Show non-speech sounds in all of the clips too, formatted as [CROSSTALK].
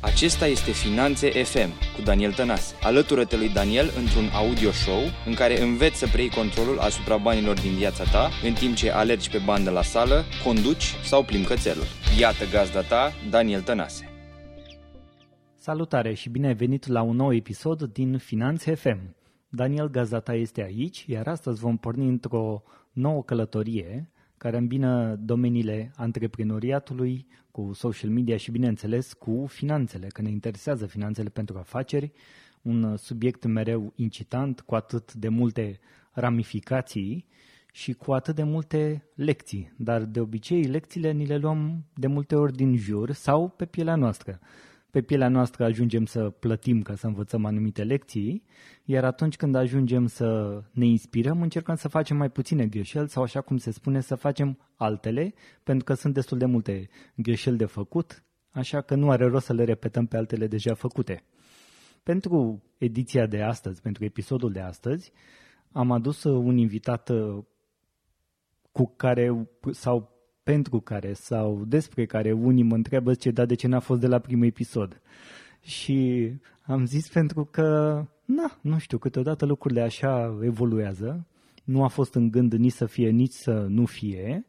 Acesta este Finanțe FM cu Daniel Tănase. Alătură-te lui Daniel într-un audio show în care înveți să preiei controlul asupra banilor din viața ta în timp ce alergi pe bandă la sală, conduci sau plimbi cățelul. Iată gazda ta, Daniel Tănase. Salutare și bine ai venit la un nou episod din Finanțe FM. Daniel Gazata este aici, iar astăzi vom porni într-o nouă călătorie care îmbină domeniile antreprenoriatului cu social media și, bineînțeles, cu finanțele, că ne interesează finanțele pentru afaceri, un subiect mereu incitant, cu atât de multe ramificații și cu atât de multe lecții. Dar, de obicei, lecțiile ni le luăm de multe ori din jur sau pe pielea noastră pe pielea noastră ajungem să plătim ca să învățăm anumite lecții, iar atunci când ajungem să ne inspirăm, încercăm să facem mai puține greșeli sau, așa cum se spune, să facem altele, pentru că sunt destul de multe greșeli de făcut, așa că nu are rost să le repetăm pe altele deja făcute. Pentru ediția de astăzi, pentru episodul de astăzi, am adus un invitat uh, cu care sau pentru care sau despre care unii mă întreabă ce da de ce n-a fost de la primul episod. Și am zis pentru că, na, nu știu, câteodată lucrurile așa evoluează. Nu a fost în gând nici să fie, nici să nu fie,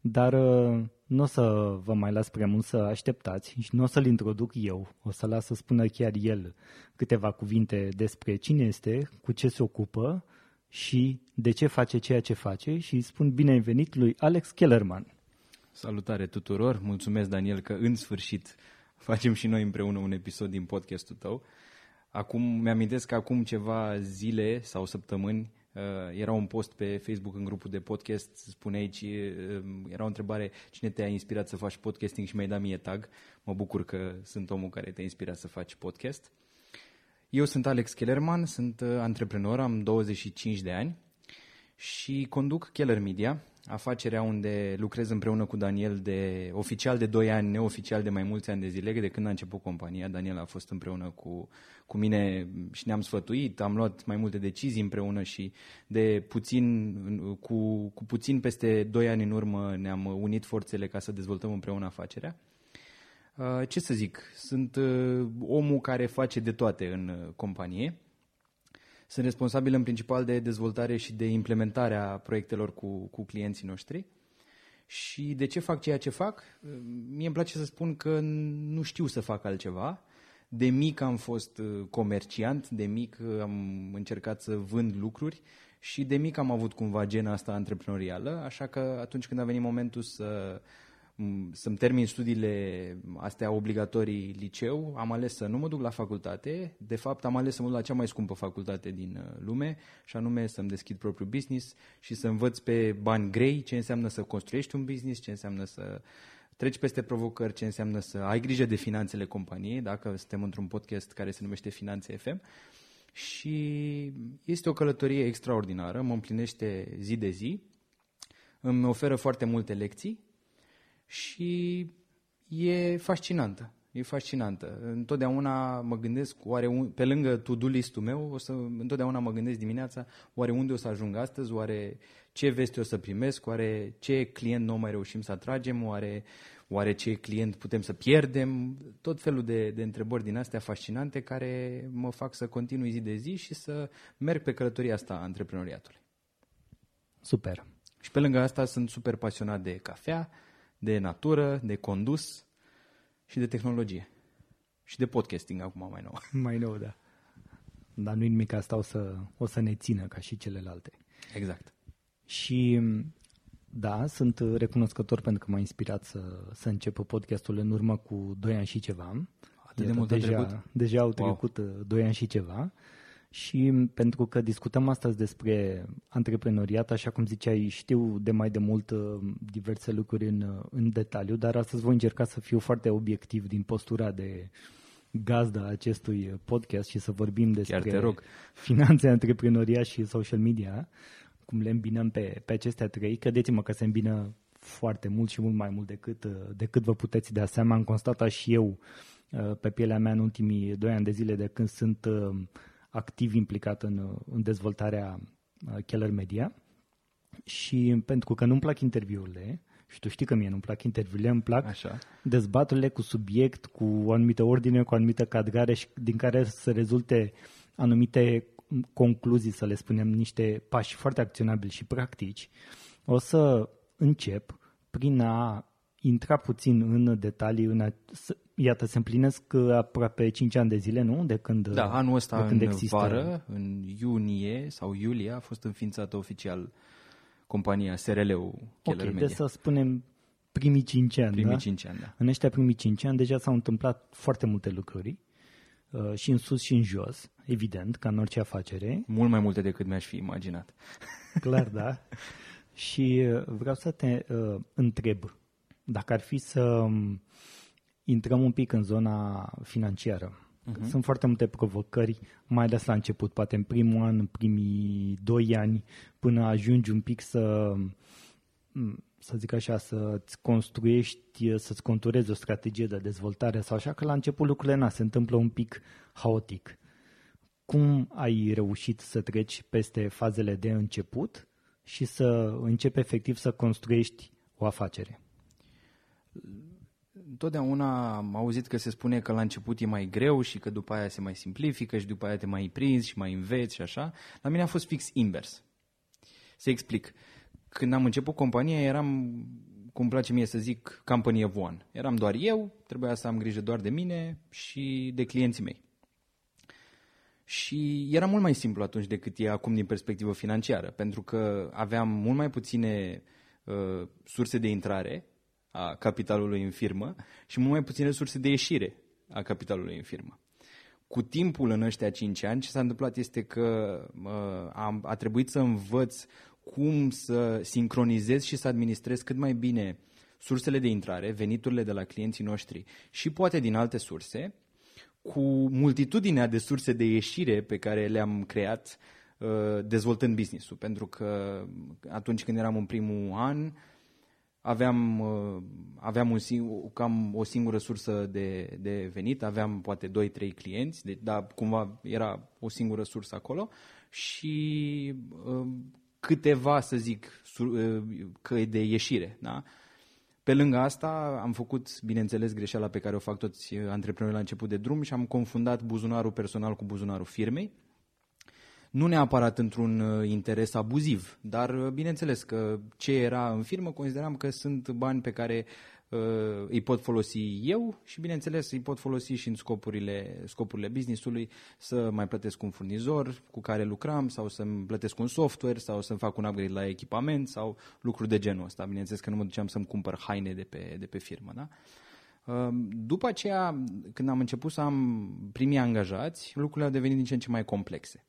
dar uh, nu o să vă mai las prea mult să așteptați și nu o să-l introduc eu. O să las să spună chiar el câteva cuvinte despre cine este, cu ce se ocupă și de ce face ceea ce face și spun bine venit lui Alex Kellerman. Salutare tuturor! Mulțumesc, Daniel, că în sfârșit [LAUGHS] facem și noi împreună un episod din podcastul tău. Acum, mi-amintesc că acum ceva zile sau săptămâni uh, era un post pe Facebook în grupul de podcast, spune aici, uh, era o întrebare, cine te-a inspirat să faci podcasting și mi-ai dat mie tag. Mă bucur că sunt omul care te-a inspirat să faci podcast. Eu sunt Alex Kellerman, sunt uh, antreprenor, am 25 de ani și conduc Keller Media, afacerea unde lucrez împreună cu Daniel de oficial de 2 ani, neoficial de mai mulți ani de zile, de când a început compania. Daniel a fost împreună cu, cu mine și ne-am sfătuit, am luat mai multe decizii împreună și de puțin, cu, cu puțin peste 2 ani în urmă ne-am unit forțele ca să dezvoltăm împreună afacerea. Uh, ce să zic, sunt uh, omul care face de toate în uh, companie sunt responsabil în principal de dezvoltare și de implementare a proiectelor cu, cu clienții noștri. Și de ce fac ceea ce fac? Mie îmi place să spun că nu știu să fac altceva. De mic am fost uh, comerciant, de mic uh, am încercat să vând lucruri și de mic am avut cumva gena asta antreprenorială, așa că atunci când a venit momentul să să-mi termin studiile astea obligatorii liceu, am ales să nu mă duc la facultate. De fapt, am ales să mă duc la cea mai scumpă facultate din uh, lume, și anume să-mi deschid propriul business și să învăț pe bani grei ce înseamnă să construiești un business, ce înseamnă să treci peste provocări, ce înseamnă să ai grijă de finanțele companiei, dacă suntem într-un podcast care se numește Finanțe FM. Și este o călătorie extraordinară, mă împlinește zi de zi, îmi oferă foarte multe lecții, și e fascinantă. E fascinantă. Întotdeauna mă gândesc, oare un, pe lângă to-do list-ul meu, o să, întotdeauna mă gândesc dimineața, oare unde o să ajung astăzi, oare ce veste o să primesc, oare ce client nou mai reușim să atragem, oare, oare ce client putem să pierdem, tot felul de, de întrebări din astea fascinante care mă fac să continui zi de zi și să merg pe călătoria asta a antreprenoriatului. Super. Și pe lângă asta sunt super pasionat de cafea, de natură, de condus și de tehnologie. Și de podcasting acum mai nou. [LAUGHS] Mai nou, da. Dar nu-i nimic, asta o să, o să ne țină ca și celelalte. Exact. Și da, sunt recunoscător pentru că m-a inspirat să, să încep podcastul în urmă cu 2 ani și ceva. Atât de mult deja, deja au trecut wow. 2 ani și ceva și pentru că discutăm astăzi despre antreprenoriat, așa cum ziceai, știu de mai de mult uh, diverse lucruri în, uh, în detaliu, dar astăzi voi încerca să fiu foarte obiectiv din postura de gazda acestui podcast și să vorbim despre rog. finanțe, [LAUGHS] antreprenoria și social media, cum le îmbinăm pe, pe acestea trei. Credeți-mă că se îmbină foarte mult și mult mai mult decât, uh, decât vă puteți da seama. Am constatat și eu pe pielea mea în ultimii doi ani de zile de când sunt activ implicat în, în dezvoltarea uh, Keller Media și pentru că nu-mi plac interviurile și tu știi că mie nu-mi plac interviurile, îmi plac Așa. dezbaturile cu subiect, cu o anumită ordine, cu o anumită cadrare și din care să rezulte anumite concluzii, să le spunem, niște pași foarte acționabili și practici, o să încep prin a intra puțin în detalii, în a, iată, se împlinesc aproape 5 ani de zile, nu? De când, Da, anul ăsta de când în există. vară, în iunie sau iulie, a fost înființată oficial compania SRL-ul Keller Ok, Media. deci să spunem primii 5 ani, Primii da? 5 ani, da. În ăștia primii 5 ani deja s-au întâmplat foarte multe lucruri, uh, și în sus și în jos, evident, ca în orice afacere, Mult mai multe decât mi-aș fi imaginat. [LAUGHS] clar, da. [LAUGHS] Și uh, vreau să te uh, întreb, dacă ar fi să um, intrăm un pic în zona financiară. Uh-huh. Sunt foarte multe provocări, mai ales la început, poate în primul an, în primii doi ani, până ajungi un pic să, m, să zic așa, să-ți construiești, să-ți conturezi o strategie de dezvoltare sau așa, că la început lucrurile na, se întâmplă un pic haotic. Cum ai reușit să treci peste fazele de început și să începi efectiv să construiești o afacere? Întotdeauna am auzit că se spune că la început e mai greu și că după aia se mai simplifică și după aia te mai prinzi și mai înveți și așa. La mine a fost fix invers. Să explic. Când am început compania eram, cum îmi place mie să zic, company of one. Eram doar eu, trebuia să am grijă doar de mine și de clienții mei. Și era mult mai simplu atunci decât e acum din perspectivă financiară, pentru că aveam mult mai puține uh, surse de intrare a capitalului în firmă și mult mai puține surse de ieșire a capitalului în firmă. Cu timpul în ăștia 5 ani, ce s-a întâmplat este că uh, a, a trebuit să învăț cum să sincronizez și să administrez cât mai bine sursele de intrare, veniturile de la clienții noștri și poate din alte surse, cu multitudinea de surse de ieșire pe care le-am creat uh, dezvoltând business-ul. Pentru că atunci când eram în primul an, aveam, uh, aveam un singur, cam o singură sursă de, de venit, aveam poate 2-3 clienți, de, dar cumva era o singură sursă acolo și uh, câteva, să zic, sur, uh, căi de ieșire. Da? Pe lângă asta am făcut, bineînțeles, greșeala pe care o fac toți antreprenorii la început de drum și am confundat buzunarul personal cu buzunarul firmei. Nu neapărat într-un uh, interes abuziv, dar uh, bineînțeles că ce era în firmă consideram că sunt bani pe care uh, îi pot folosi eu și bineînțeles îi pot folosi și în scopurile, scopurile business-ului să mai plătesc un furnizor cu care lucram sau să-mi plătesc un software sau să-mi fac un upgrade la echipament sau lucruri de genul ăsta. Bineînțeles că nu mă duceam să-mi cumpăr haine de pe, de pe firmă. Da? Uh, După aceea, când am început să am primii angajați, lucrurile au devenit din ce în ce mai complexe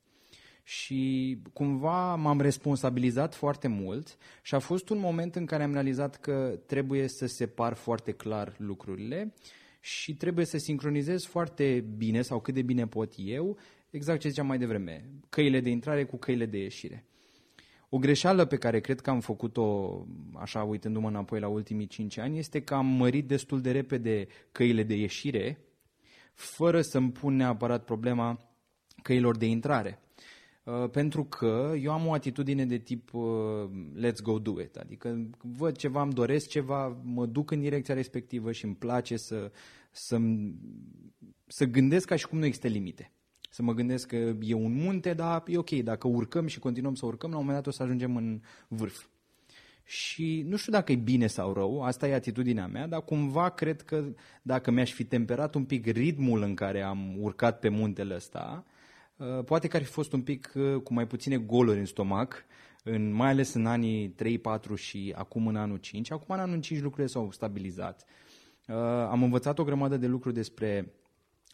și cumva m-am responsabilizat foarte mult și a fost un moment în care am realizat că trebuie să separ foarte clar lucrurile și trebuie să sincronizez foarte bine sau cât de bine pot eu, exact ce ziceam mai devreme, căile de intrare cu căile de ieșire. O greșeală pe care cred că am făcut-o, așa uitându-mă înapoi la ultimii 5 ani, este că am mărit destul de repede căile de ieșire, fără să-mi pun neapărat problema căilor de intrare. Uh, pentru că eu am o atitudine de tip uh, let's go do it, adică văd ceva, îmi doresc ceva, mă duc în direcția respectivă și îmi place să, să, să gândesc ca și cum nu există limite. Să mă gândesc că e un munte, dar e ok, dacă urcăm și continuăm să urcăm, la un moment dat o să ajungem în vârf. Și nu știu dacă e bine sau rău, asta e atitudinea mea, dar cumva cred că dacă mi-aș fi temperat un pic ritmul în care am urcat pe muntele ăsta, uh, poate că ar fi fost un pic uh, cu mai puține goluri în stomac, în, mai ales în anii 3, 4 și acum în anul 5. Acum în anul 5 lucrurile s-au stabilizat. Uh, am învățat o grămadă de lucruri despre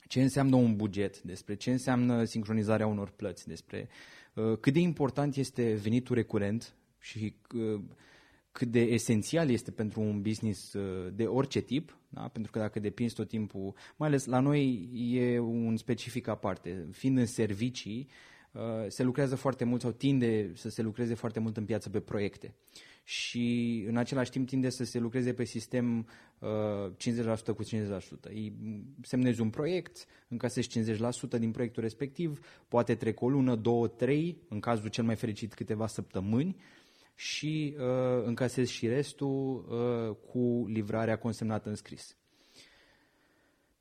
ce înseamnă un buget, despre ce înseamnă sincronizarea unor plăți, despre uh, cât de important este venitul recurent și uh, cât de esențial este pentru un business uh, de orice tip, da? pentru că dacă depinzi tot timpul, mai ales la noi e un specific aparte, fiind în servicii, uh, se lucrează foarte mult sau tinde să se lucreze foarte mult în piață pe proiecte și în același timp tinde să se lucreze pe sistem uh, 50% cu 50%. Îi semnezi un proiect, încasezi 50% din proiectul respectiv, poate trec o lună, două, trei, în cazul cel mai fericit câteva săptămâni și uh, încasez și restul uh, cu livrarea consemnată în scris.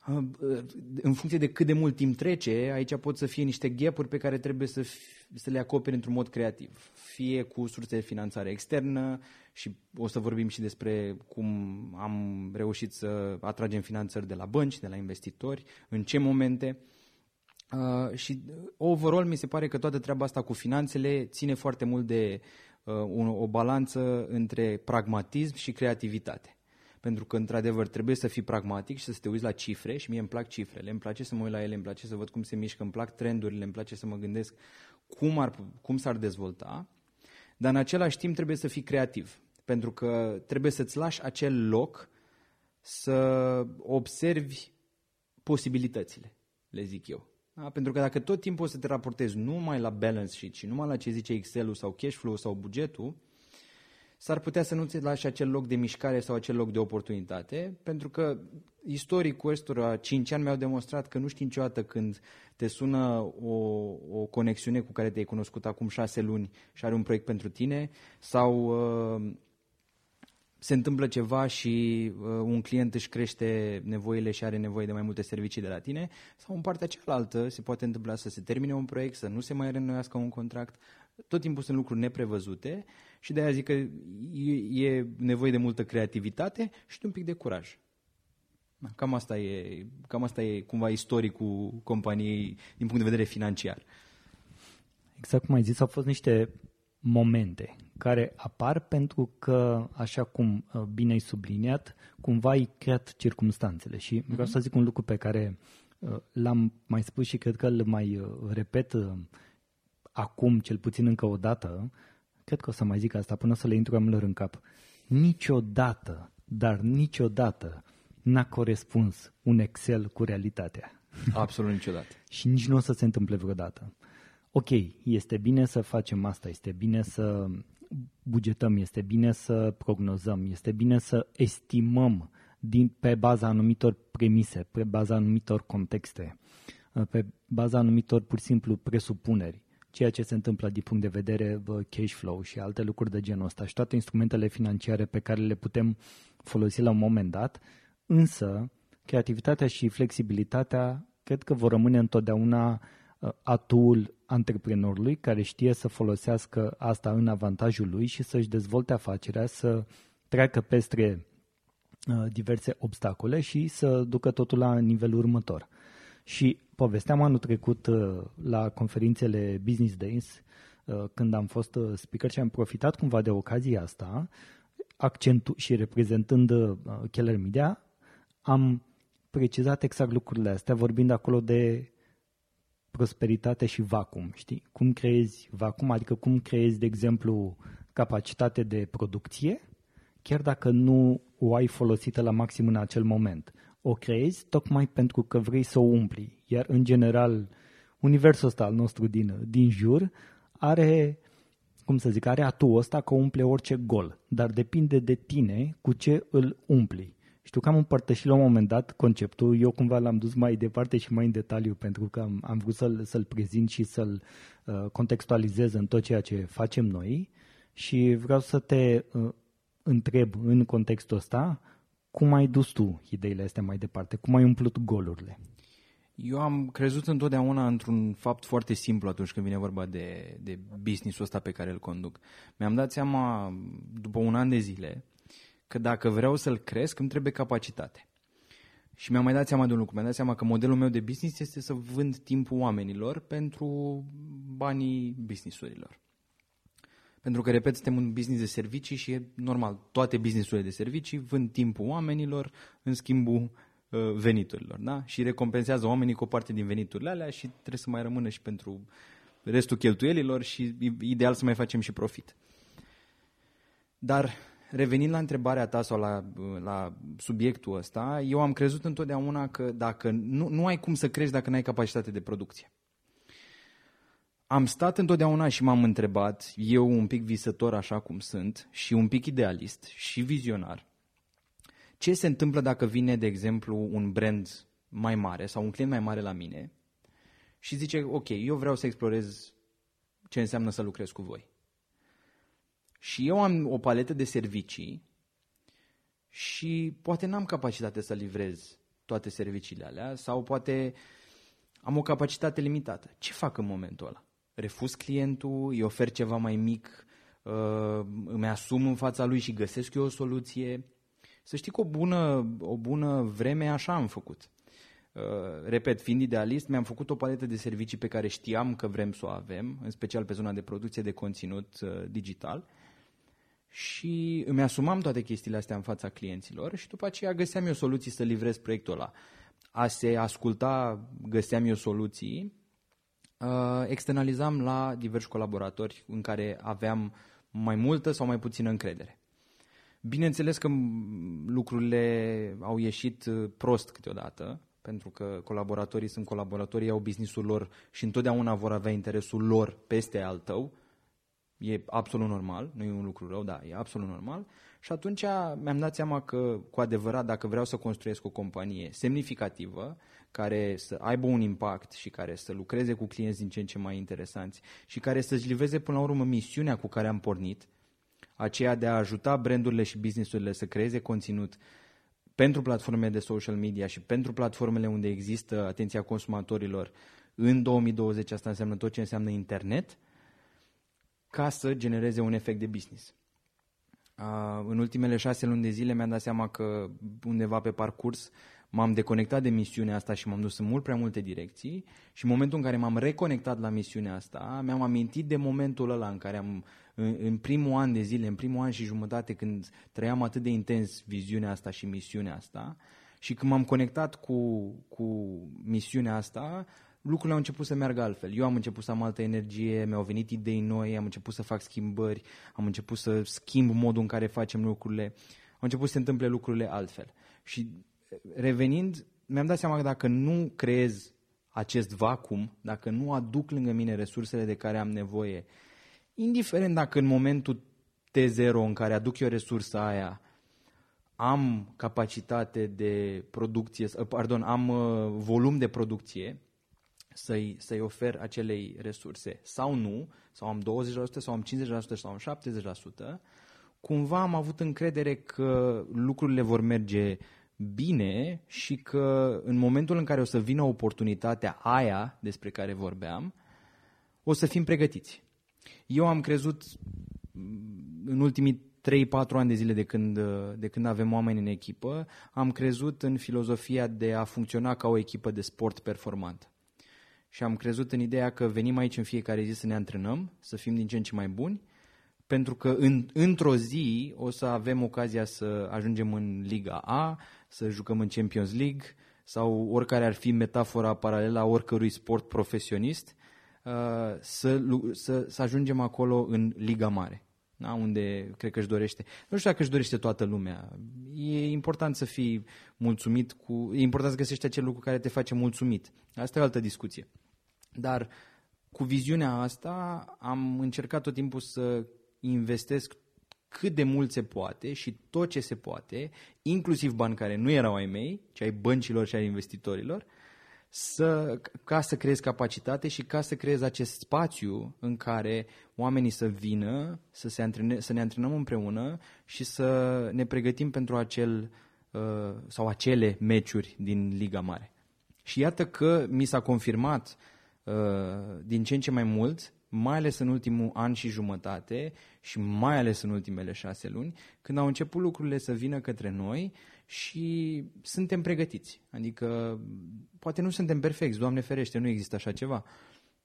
Uh, în funcție de cât de mult timp trece, aici pot să fie niște gap pe care trebuie să, să le acoperi într-un mod creativ. Fie cu surse de finanțare externă și o să vorbim și despre cum am reușit să atragem finanțări de la bănci, de la investitori, în ce momente. Uh, și overall mi se pare că toată treaba asta cu finanțele ține foarte mult de uh, o, o balanță între pragmatism și creativitate. Pentru că, într-adevăr, trebuie să fii pragmatic și să te uiți la cifre și mie îmi plac cifrele, îmi place să mă uit la ele, îmi place să văd cum se mișcă, îmi plac trendurile, îmi place să mă gândesc cum, ar, cum s-ar dezvolta, dar în același timp trebuie să fii creativ, pentru că trebuie să-ți lași acel loc să observi posibilitățile, le zic eu. Da? Pentru că dacă tot timpul o să te raportezi numai la balance sheet și numai la ce zice Excel-ul sau cash flow sau bugetul, s-ar putea să nu ți lași acel loc de mișcare sau acel loc de oportunitate, pentru că istoricul ăstora 5 ani mi-au demonstrat că nu știi niciodată când te sună o, o conexiune cu care te-ai cunoscut acum 6 luni și are un proiect pentru tine sau uh, se întâmplă ceva și uh, un client își crește nevoile și are nevoie de mai multe servicii de la tine, sau în partea cealaltă se poate întâmpla să se termine un proiect, să nu se mai reînnoiască un contract. Tot timpul sunt lucruri neprevăzute și de aia zic că e, e nevoie de multă creativitate și de un pic de curaj. Da, cam asta e, cam asta e cumva istoricul companiei din punct de vedere financiar. Exact cum ai zis, au fost niște momente care apar pentru că, așa cum uh, bine ai subliniat, cumva ai creat circumstanțele. Și uh-huh. vreau să zic un lucru pe care uh, l-am mai spus și cred că îl mai uh, repet acum, cel puțin încă o dată, cred că o să mai zic asta până să le intru amilor în cap. Niciodată, dar niciodată n-a corespuns un Excel cu realitatea. Absolut niciodată. [LAUGHS] și nici nu o să se întâmple vreodată ok, este bine să facem asta, este bine să bugetăm, este bine să prognozăm, este bine să estimăm din, pe baza anumitor premise, pe baza anumitor contexte, pe baza anumitor pur și simplu presupuneri, ceea ce se întâmplă din punct de vedere cash flow și alte lucruri de genul ăsta. Și toate instrumentele financiare pe care le putem folosi la un moment dat, însă creativitatea și flexibilitatea cred că vor rămâne întotdeauna atul antreprenorului care știe să folosească asta în avantajul lui și să-și dezvolte afacerea, să treacă peste uh, diverse obstacole și să ducă totul la nivelul următor. Și povesteam anul trecut uh, la conferințele Business Days, uh, când am fost speaker și am profitat cumva de ocazia asta, accentul și reprezentând Keller Media, am precizat exact lucrurile astea, vorbind acolo de prosperitate și vacuum, știi? Cum creezi vacuum, adică cum creezi, de exemplu, capacitate de producție, chiar dacă nu o ai folosită la maxim în acel moment. O creezi tocmai pentru că vrei să o umpli. Iar, în general, universul ăsta al nostru din, din jur are, cum să zic, are atul ăsta că umple orice gol, dar depinde de tine cu ce îl umpli. Știu că am împărtășit la un moment dat conceptul, eu cumva l-am dus mai departe și mai în detaliu pentru că am, am vrut să-l, să-l prezint și să-l uh, contextualizez în tot ceea ce facem noi și vreau să te uh, întreb în contextul ăsta cum ai dus tu ideile astea mai departe, cum ai umplut golurile. Eu am crezut întotdeauna într-un fapt foarte simplu atunci când vine vorba de, de business-ul ăsta pe care îl conduc. Mi-am dat seama după un an de zile că dacă vreau să-l cresc, îmi trebuie capacitate. Și mi-am mai dat seama de un lucru. Mi-am dat seama că modelul meu de business este să vând timpul oamenilor pentru banii businessurilor. Pentru că, repet, suntem un business de servicii și e normal, toate businessurile de servicii vând timpul oamenilor în schimbul uh, veniturilor. Da? Și recompensează oamenii cu o parte din veniturile alea și trebuie să mai rămână și pentru restul cheltuielilor și ideal să mai facem și profit. Dar revenind la întrebarea ta sau la, la subiectul ăsta, eu am crezut întotdeauna că dacă nu, nu ai cum să crești dacă nu ai capacitate de producție. Am stat întotdeauna și m-am întrebat, eu un pic visător așa cum sunt și un pic idealist și vizionar, ce se întâmplă dacă vine, de exemplu, un brand mai mare sau un client mai mare la mine și zice, ok, eu vreau să explorez ce înseamnă să lucrez cu voi Și eu am o paletă de servicii și poate n-am capacitate să livrez toate serviciile alea sau poate am o capacitate limitată. Ce fac în momentul ăla? Refuz clientul, îi ofer ceva mai mic, uh, îmi asum în fața lui și găsesc eu o soluție. Să știi că o bună, o bună vreme așa am făcut. Uh, repet, fiind idealist, mi-am făcut o paletă de servicii pe care știam că vrem să o avem, în special pe zona de producție de conținut uh, digital și îmi asumam toate chestiile astea în fața clienților și după aceea găseam eu soluții să livrez proiectul ăla. A se asculta, găseam eu soluții, uh, externalizam la diversi colaboratori în care aveam mai multă sau mai puțină încredere. Bineînțeles că lucrurile au ieșit uh, prost câteodată, pentru că colaboratorii sunt colaboratorii, au businessul lor și întotdeauna vor avea interesul lor peste al tău, E absolut normal, nu e un lucru rău, da, e absolut normal. Și atunci mi-am dat seama că, cu adevărat, dacă vreau să construiesc o companie semnificativă, care să aibă un impact și care să lucreze cu clienți din ce în ce mai interesanți și care să-și livreze până la urmă misiunea cu care am pornit, aceea de a ajuta brandurile și businessurile să creeze conținut pentru platformele de social media și pentru platformele unde există atenția consumatorilor în 2020, asta înseamnă tot ce înseamnă internet – ca să genereze un efect de business. Uh, în ultimele șase luni de zile mi-am dat seama că undeva pe parcurs m-am deconectat de misiunea asta și m-am dus în mult prea multe direcții și în momentul în care m-am reconectat la misiunea asta, mi-am amintit de momentul ăla în care am, în, în primul an de zile, în primul an și jumătate, când trăiam atât de intens viziunea asta și misiunea asta și când m-am conectat cu, cu misiunea asta, lucrurile au început să meargă altfel. Eu am început să am altă energie, mi-au venit idei noi, am început să fac schimbări, am început să schimb modul în care facem lucrurile, au început să se întâmple lucrurile altfel. Și revenind, mi-am dat seama că dacă nu creez acest vacum, dacă nu aduc lângă mine resursele de care am nevoie, indiferent dacă în momentul T0 în care aduc eu resursa aia, am capacitate de producție, pardon, am uh, volum de producție, să-i, să-i ofer acelei resurse sau nu, sau am 20% sau am 50% sau am 70%, cumva am avut încredere că lucrurile vor merge bine și că în momentul în care o să vină oportunitatea aia despre care vorbeam, o să fim pregătiți. Eu am crezut în ultimii 3-4 ani de zile de când, de când avem oameni în echipă, am crezut în filozofia de a funcționa ca o echipă de sport performant și am crezut în ideea că venim aici în fiecare zi să ne antrenăm, să fim din ce în ce mai buni, pentru că în, într-o zi o să avem ocazia să ajungem în Liga A, să jucăm în Champions League sau oricare ar fi metafora paralelă a oricărui sport profesionist, uh, să, să, să ajungem acolo în Liga Mare. Da? unde cred că își dorește. Nu știu dacă își dorește toată lumea. E important să fii mulțumit cu. E important să găsești acel lucru care te face mulțumit. Asta e o altă discuție. Dar cu viziunea asta am încercat tot timpul să investesc cât de mult se poate și tot ce se poate, inclusiv bani care nu erau ai mei, ci ai băncilor și ai investitorilor, să, ca să creezi capacitate și ca să creezi acest spațiu în care oamenii să vină, să, se antrene, să ne antrenăm împreună și să ne pregătim pentru acel uh, sau acele meciuri din Liga Mare. Și iată că mi s-a confirmat uh, din ce în ce mai mult, mai ales în ultimul an și jumătate și mai ales în ultimele șase luni, când au început lucrurile să vină către noi și suntem pregătiți. Adică, poate nu suntem perfecți, Doamne ferește, nu există așa ceva,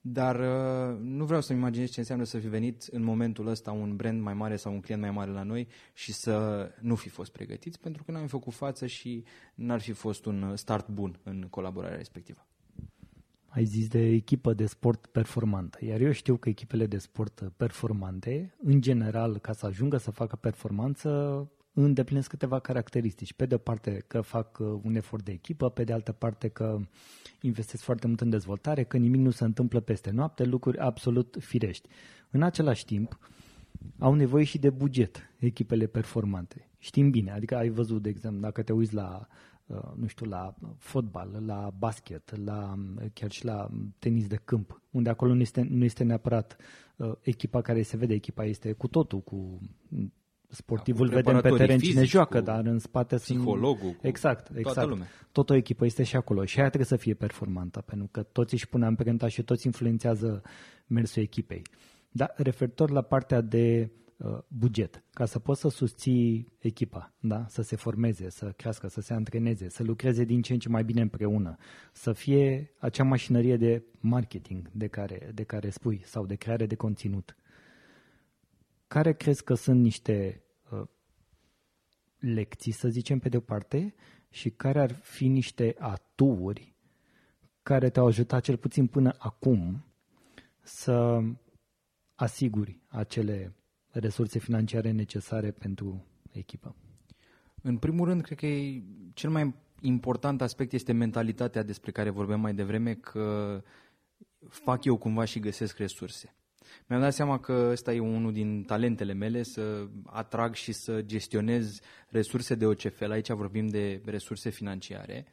dar uh, nu vreau să-mi imaginez ce înseamnă să fi venit în momentul ăsta un brand mai mare sau un client mai mare la noi și să nu fi fost pregătiți, pentru că n-am făcut față și n-ar fi fost un start bun în colaborarea respectivă. Ai zis de echipă de sport performantă, iar eu știu că echipele de sport performante, în general, ca să ajungă să facă performanță, îndeplinesc câteva caracteristici. Pe de o parte că fac uh, un efort de echipă, pe de altă parte că investesc foarte mult în dezvoltare, că nimic nu se întâmplă peste noapte, lucruri absolut firești. În același timp, au nevoie și de buget echipele performante. Știm bine, adică ai văzut, de exemplu, dacă te uiți la nu știu, la fotbal, la basket, la, chiar și la tenis de câmp, unde acolo nu este, nu este neapărat echipa care se vede, echipa este cu totul, cu sportivul da, vedem pe teren cine joacă, dar în spate psihologul, sunt... Exact, exact. Toată lumea. Tot o echipă este și acolo și aia trebuie să fie performantă, pentru că toți își pun amprenta și toți influențează mersul echipei. Dar referitor la partea de uh, buget, ca să poți să susții echipa, da? să se formeze, să crească, să se antreneze, să lucreze din ce în ce mai bine împreună, să fie acea mașinărie de marketing de care, de care spui sau de creare de conținut care crezi că sunt niște uh, lecții, să zicem, pe de-o parte, și care ar fi niște aturi care te-au ajutat cel puțin până acum să asiguri acele resurse financiare necesare pentru echipă? În primul rând, cred că e cel mai important aspect este mentalitatea despre care vorbeam mai devreme, că fac eu cumva și găsesc resurse. Mi-am dat seama că ăsta e unul din talentele mele, să atrag și să gestionez resurse de OCFL. Aici vorbim de resurse financiare,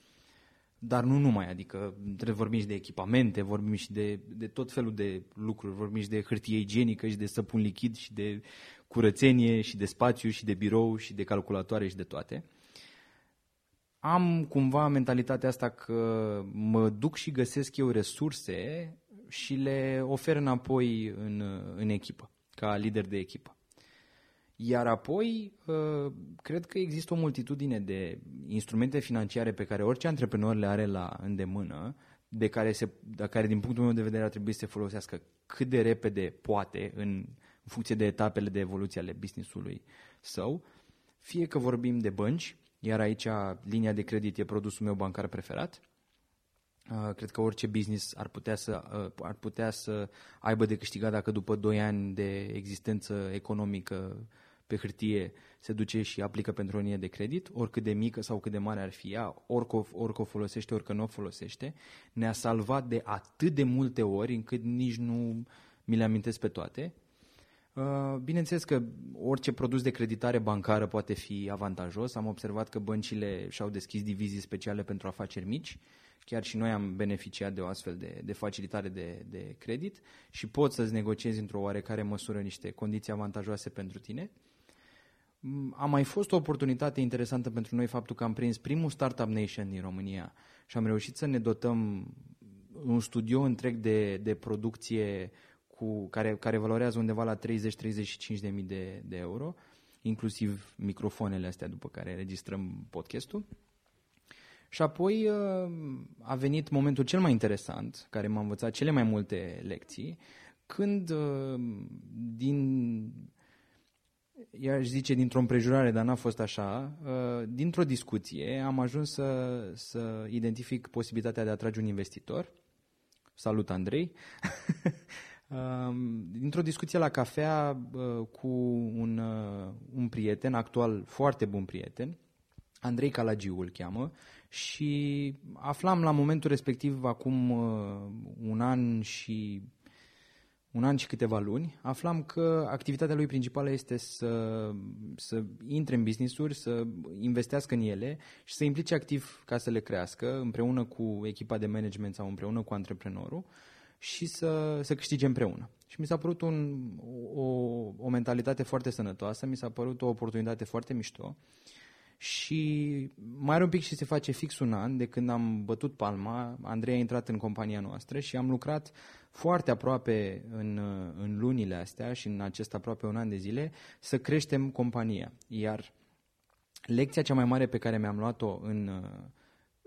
dar nu numai, adică trebuie vorbim și de echipamente, vorbim și de, de tot felul de lucruri, vorbim și de hârtie igienică și de săpun lichid și de curățenie și de spațiu și de birou și de calculatoare și de toate. Am cumva mentalitatea asta că mă duc și găsesc eu resurse și le ofer înapoi în, în echipă, ca lider de echipă. Iar apoi, uh, cred că există o multitudine de instrumente financiare pe care orice antreprenor le are la îndemână, de care, se, de care din punctul meu de vedere ar trebui să se folosească cât de repede poate în funcție de etapele de evoluție ale business-ului său, fie că vorbim de bănci, iar aici linia de credit e produsul meu bancar preferat, Uh, cred că orice business ar putea, să, uh, ar putea să aibă de câștigat dacă după 2 ani de existență economică pe hârtie se duce și aplică pentru o linie de credit, oricât de mică sau cât de mare ar fi ea, orică, orică o folosește, orică nu o folosește, ne-a salvat de atât de multe ori încât nici nu mi le amintesc pe toate. Uh, bineînțeles că orice produs de creditare bancară poate fi avantajos. Am observat că băncile și-au deschis divizii speciale pentru afaceri mici Chiar și noi am beneficiat de o astfel de, de facilitare de, de credit și poți să-ți negociezi într-o oarecare măsură niște condiții avantajoase pentru tine. Mm, a mai fost o oportunitate interesantă pentru noi faptul că am prins primul Startup Nation din România și am reușit să ne dotăm un studio întreg de, de producție cu, care, care valorează undeva la 30-35 de mii de, de euro, inclusiv microfoanele astea după care registrăm podcastul. Și apoi uh, a venit momentul cel mai interesant, care m-a învățat cele mai multe lecții, când uh, din, i-aș zice dintr-o împrejurare, dar n-a fost așa, uh, dintr-o discuție am ajuns să, să identific posibilitatea de a atrage un investitor. Salut, Andrei! [LAUGHS] Dintr-o discuție la cafea cu un, un prieten, actual foarte bun prieten, Andrei Calagiu îl cheamă, și aflam la momentul respectiv, acum uh, un an și un an și câteva luni, aflam că activitatea lui principală este să, să intre în business-uri, să investească în ele și să implice activ ca să le crească împreună cu echipa de management sau împreună cu antreprenorul și să, să câștige împreună. Și mi s-a părut un, o, o mentalitate foarte sănătoasă, mi s-a părut o oportunitate foarte mișto și mai are un pic și se face fix un an de când am bătut palma, Andrei a intrat în compania noastră și am lucrat foarte aproape în, în lunile astea și în acest aproape un an de zile să creștem compania. Iar lecția cea mai mare pe care mi-am luat-o în,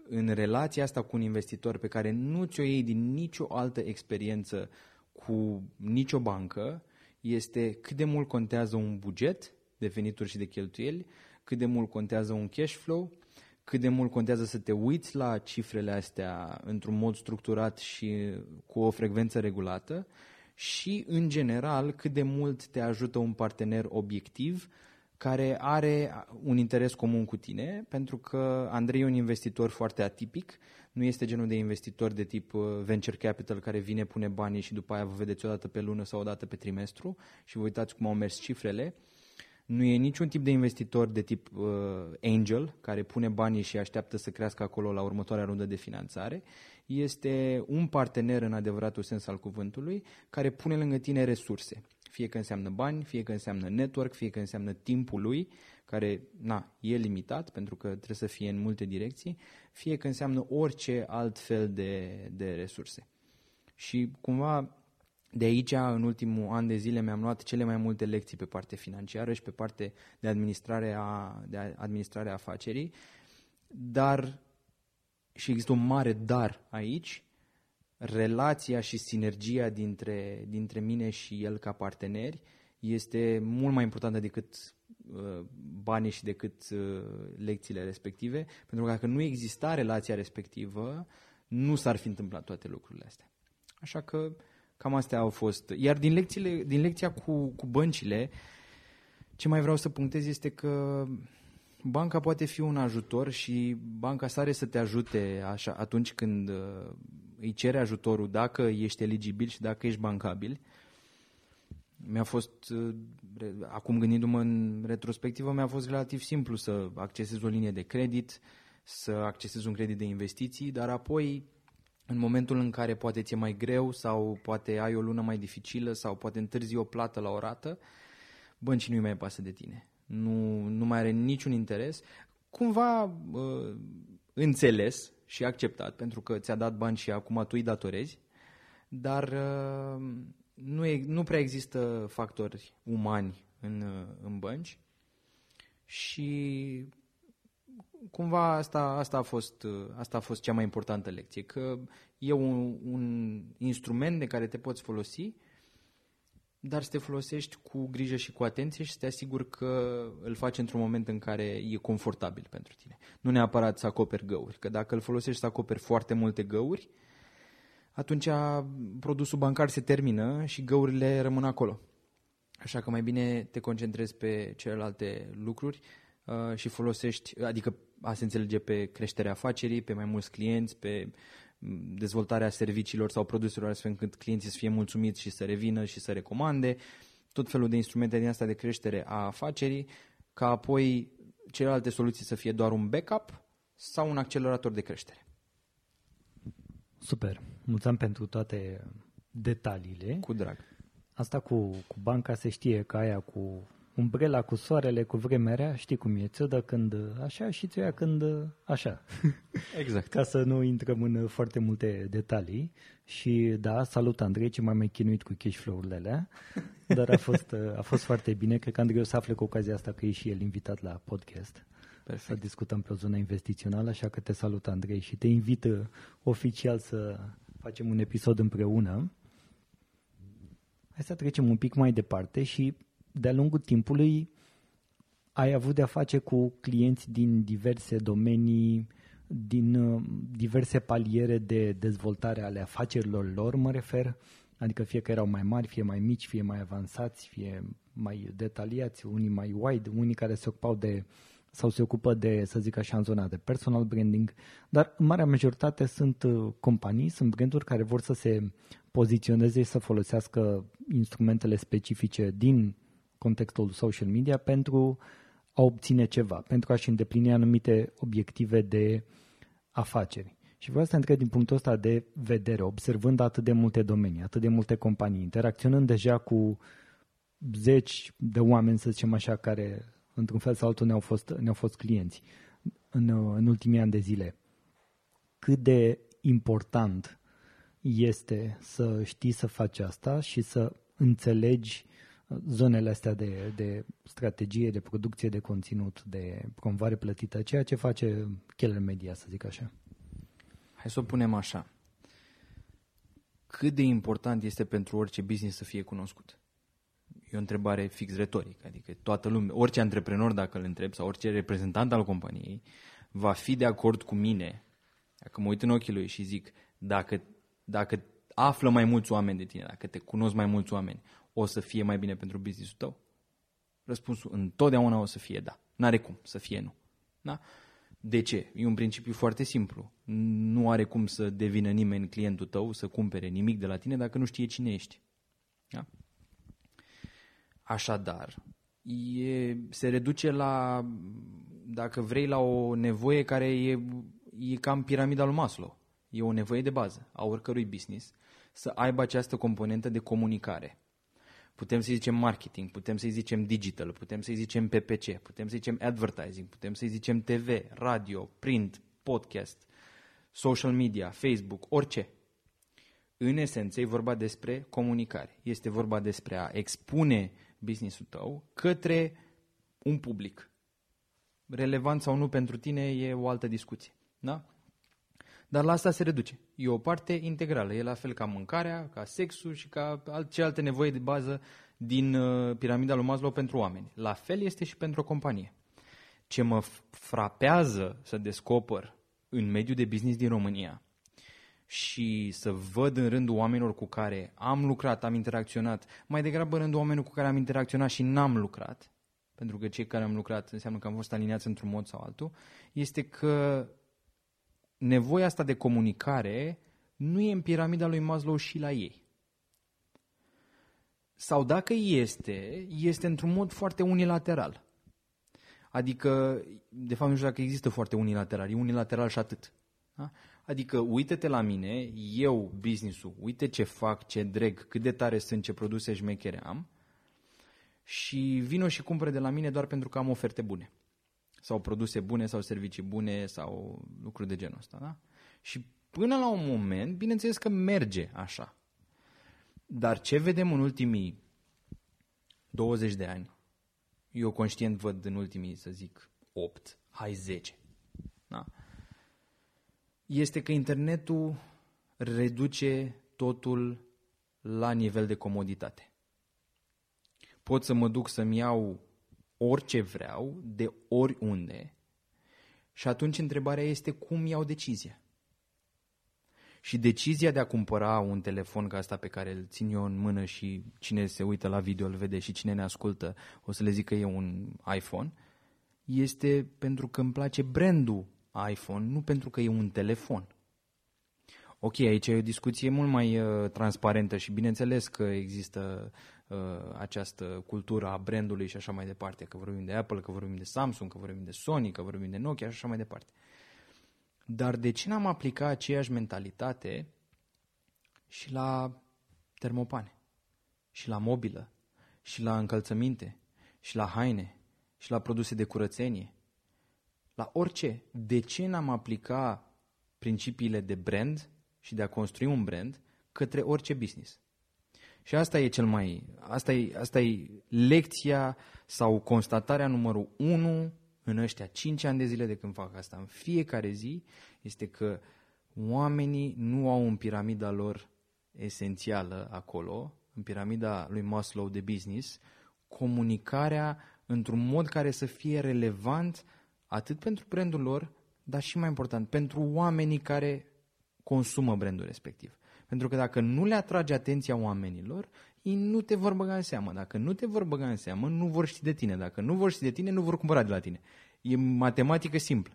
în relația asta cu un investitor pe care nu ți-o iei din nicio altă experiență cu nicio bancă este cât de mult contează un buget de venituri și de cheltuieli, cât de mult contează un cash flow, cât de mult contează să te uiți la cifrele astea într-un mod structurat și cu o frecvență regulată și, în general, cât de mult te ajută un partener obiectiv care are un interes comun cu tine, pentru că Andrei e un investitor foarte atipic, nu este genul de investitor de tip uh, venture capital care vine, pune banii și după aia vă vedeți o dată pe lună sau o dată pe trimestru și vă uitați cum au mers cifrele. Nu e niciun tip de investitor de tip uh, angel, care pune banii și așteaptă să crească acolo la următoarea rundă de finanțare. Este un partener în adevăratul sens al cuvântului, care pune lângă tine resurse. Fie că înseamnă bani, fie că înseamnă network, fie că înseamnă timpul lui, care na, e limitat pentru că trebuie să fie în multe direcții, fie că înseamnă orice alt fel de, de resurse. Și cumva de aici, în ultimul an de zile, mi-am luat cele mai multe lecții pe parte financiară și pe parte de administrare a, de administrare a afacerii, dar, și există un mare dar aici, relația și sinergia dintre, dintre mine și el ca parteneri este mult mai importantă decât uh, banii și decât uh, lecțiile respective, pentru că dacă nu exista relația respectivă, nu s-ar fi întâmplat toate lucrurile astea. Așa că cam astea au fost. Iar din, lecțiile, din lecția cu, cu băncile, ce mai vreau să punctez este că banca poate fi un ajutor și banca sare să te ajute așa, atunci când uh, îi cere ajutorul, dacă ești eligibil și dacă ești bancabil. Mi-a fost, uh, acum gândindu-mă în retrospectivă, mi-a fost relativ simplu să accesez o linie de credit, să accesez un credit de investiții, dar apoi în momentul în care poate ți-e mai greu sau poate ai o lună mai dificilă sau poate întârzi o plată la o rată, băncii nu-i mai pasă de tine. Nu, nu mai are niciun interes. Cumva uh, înțeles și acceptat, pentru că ți-a dat bani și acum tu îi datorezi, dar uh, nu, e, nu prea există factori umani în, uh, în bănci și cumva asta, asta, a fost, asta a fost cea mai importantă lecție, că e un, un instrument de care te poți folosi, dar să te folosești cu grijă și cu atenție și să te asiguri că îl faci într-un moment în care e confortabil pentru tine. Nu neapărat să acoperi găuri, că dacă îl folosești să acoperi foarte multe găuri, atunci produsul bancar se termină și găurile rămân acolo. Așa că mai bine te concentrezi pe celelalte lucruri uh, și folosești, adică a se înțelege pe creșterea afacerii, pe mai mulți clienți, pe mm, dezvoltarea serviciilor sau produselor astfel încât clienții să fie mulțumiți și să revină și să recomande, tot felul de instrumente din asta de creștere a afacerii, ca apoi celelalte soluții să fie doar un backup sau un accelerator de creștere. Super. Mulțumim pentru toate detaliile. Cu drag. Asta cu, cu banca se știe că aia cu umbrela cu soarele, cu vremea rea, știi cum e, ți dă când așa și ți când așa. Exact. Ca să nu intrăm în foarte multe detalii. Și da, salut Andrei, ce m-am mai chinuit cu cash flow-urile alea, [LAUGHS] dar a fost, a fost foarte bine. Cred că Andrei o să afle cu ocazia asta că e și el invitat la podcast. Perfect. Să discutăm pe o zonă investițională, așa că te salut Andrei și te invit uh, oficial să facem un episod împreună. Hai să trecem un pic mai departe și de-a lungul timpului ai avut de-a face cu clienți din diverse domenii, din uh, diverse paliere de dezvoltare ale afacerilor lor, mă refer, adică fie că erau mai mari, fie mai mici, fie mai avansați, fie mai detaliați, unii mai wide, unii care se ocupau de sau se ocupă de, să zic așa, în zona de personal branding, dar în marea majoritate sunt uh, companii, sunt branduri care vor să se poziționeze și să folosească instrumentele specifice din contextul social media pentru a obține ceva, pentru a-și îndeplini anumite obiective de afaceri. Și vreau să te întreb din punctul ăsta de vedere, observând atât de multe domenii, atât de multe companii, interacționând deja cu zeci de oameni, să zicem așa, care într-un fel sau altul ne-au fost, ne-au fost clienți în, în ultimii ani de zile. Cât de important este să știi să faci asta și să înțelegi zonele astea de, de strategie, de producție de conținut, de promovare plătită, ceea ce face Keller Media, să zic așa. Hai să o punem așa. Cât de important este pentru orice business să fie cunoscut? E o întrebare fix retorică, adică toată lumea, orice antreprenor dacă îl întreb sau orice reprezentant al companiei va fi de acord cu mine dacă mă uit în ochii lui și zic dacă, dacă află mai mulți oameni de tine, dacă te cunosc mai mulți oameni, o să fie mai bine pentru businessul tău? Răspunsul întotdeauna o să fie da. N-are cum să fie nu. Da? De ce? E un principiu foarte simplu. Nu are cum să devină nimeni clientul tău, să cumpere nimic de la tine dacă nu știe cine ești. Da? Așadar, e, se reduce la, dacă vrei, la o nevoie care e, e cam piramida lui Maslow. E o nevoie de bază a oricărui business să aibă această componentă de comunicare. Putem să zicem marketing, putem să zicem digital, putem să zicem PPC, putem să zicem advertising, putem să zicem TV, radio, print, podcast, social media, Facebook, orice. În esență e vorba despre comunicare. Este vorba despre a expune businessul tău către un public. Relevant sau nu pentru tine e o altă discuție. Da? Dar la asta se reduce. E o parte integrală. E la fel ca mâncarea, ca sexul și ca ce alte nevoi de bază din uh, piramida lui Maslow pentru oameni. La fel este și pentru o companie. Ce mă frapează să descoper în mediul de business din România și să văd în rândul oamenilor cu care am lucrat, am interacționat, mai degrabă în rândul oamenilor cu care am interacționat și n-am lucrat, pentru că cei care am lucrat înseamnă că am fost aliniați într-un mod sau altul, este că nevoia asta de comunicare nu e în piramida lui Maslow și la ei. Sau dacă este, este într-un mod foarte unilateral. Adică, de fapt, nu știu dacă există foarte unilateral, e unilateral și atât. Da? Adică, uite-te la mine, eu, business-ul, uite ce fac, ce dreg, cât de tare sunt, ce produse șmechere am și vino și cumpără de la mine doar pentru că am oferte bune. Sau produse bune, sau servicii bune, sau lucruri de genul ăsta. Da? Și până la un moment, bineînțeles că merge așa. Dar ce vedem în ultimii 20 de ani, eu conștient văd în ultimii, să zic, 8, hai 10, da? este că internetul reduce totul la nivel de comoditate. Pot să mă duc să-mi iau orice vreau, de oriunde, și atunci întrebarea este cum iau decizia. Și decizia de a cumpăra un telefon ca asta pe care îl țin eu în mână și cine se uită la video îl vede și cine ne ascultă o să le zică e un iPhone, este pentru că îmi place brandul iPhone, nu pentru că e un telefon. Ok, aici e o discuție mult mai uh, transparentă și bineînțeles că există uh, această cultură a brandului și așa mai departe, că vorbim de Apple, că vorbim de Samsung, că vorbim de Sony, că vorbim de Nokia și așa mai departe. Dar de ce n-am aplicat aceeași mentalitate și la termopane, și la mobilă, și la încălțăminte, și la haine, și la produse de curățenie, la orice. De ce n-am aplicat principiile de brand și de a construi un brand către orice business? Și asta e cel mai, asta e, asta e lecția sau constatarea numărul 1 în ăștia 5 ani de zile de când fac asta, în fiecare zi, este că oamenii nu au în piramida lor esențială acolo, în piramida lui Maslow de business, comunicarea într-un mod care să fie relevant atât pentru brandul lor, dar și mai important, pentru oamenii care consumă brandul respectiv. Pentru că dacă nu le atrage atenția oamenilor, ei nu te vor băga în seamă. Dacă nu te vor băga în seamă, nu vor ști de tine. Dacă nu vor ști de tine, nu vor cumpăra de la tine. E matematică simplă.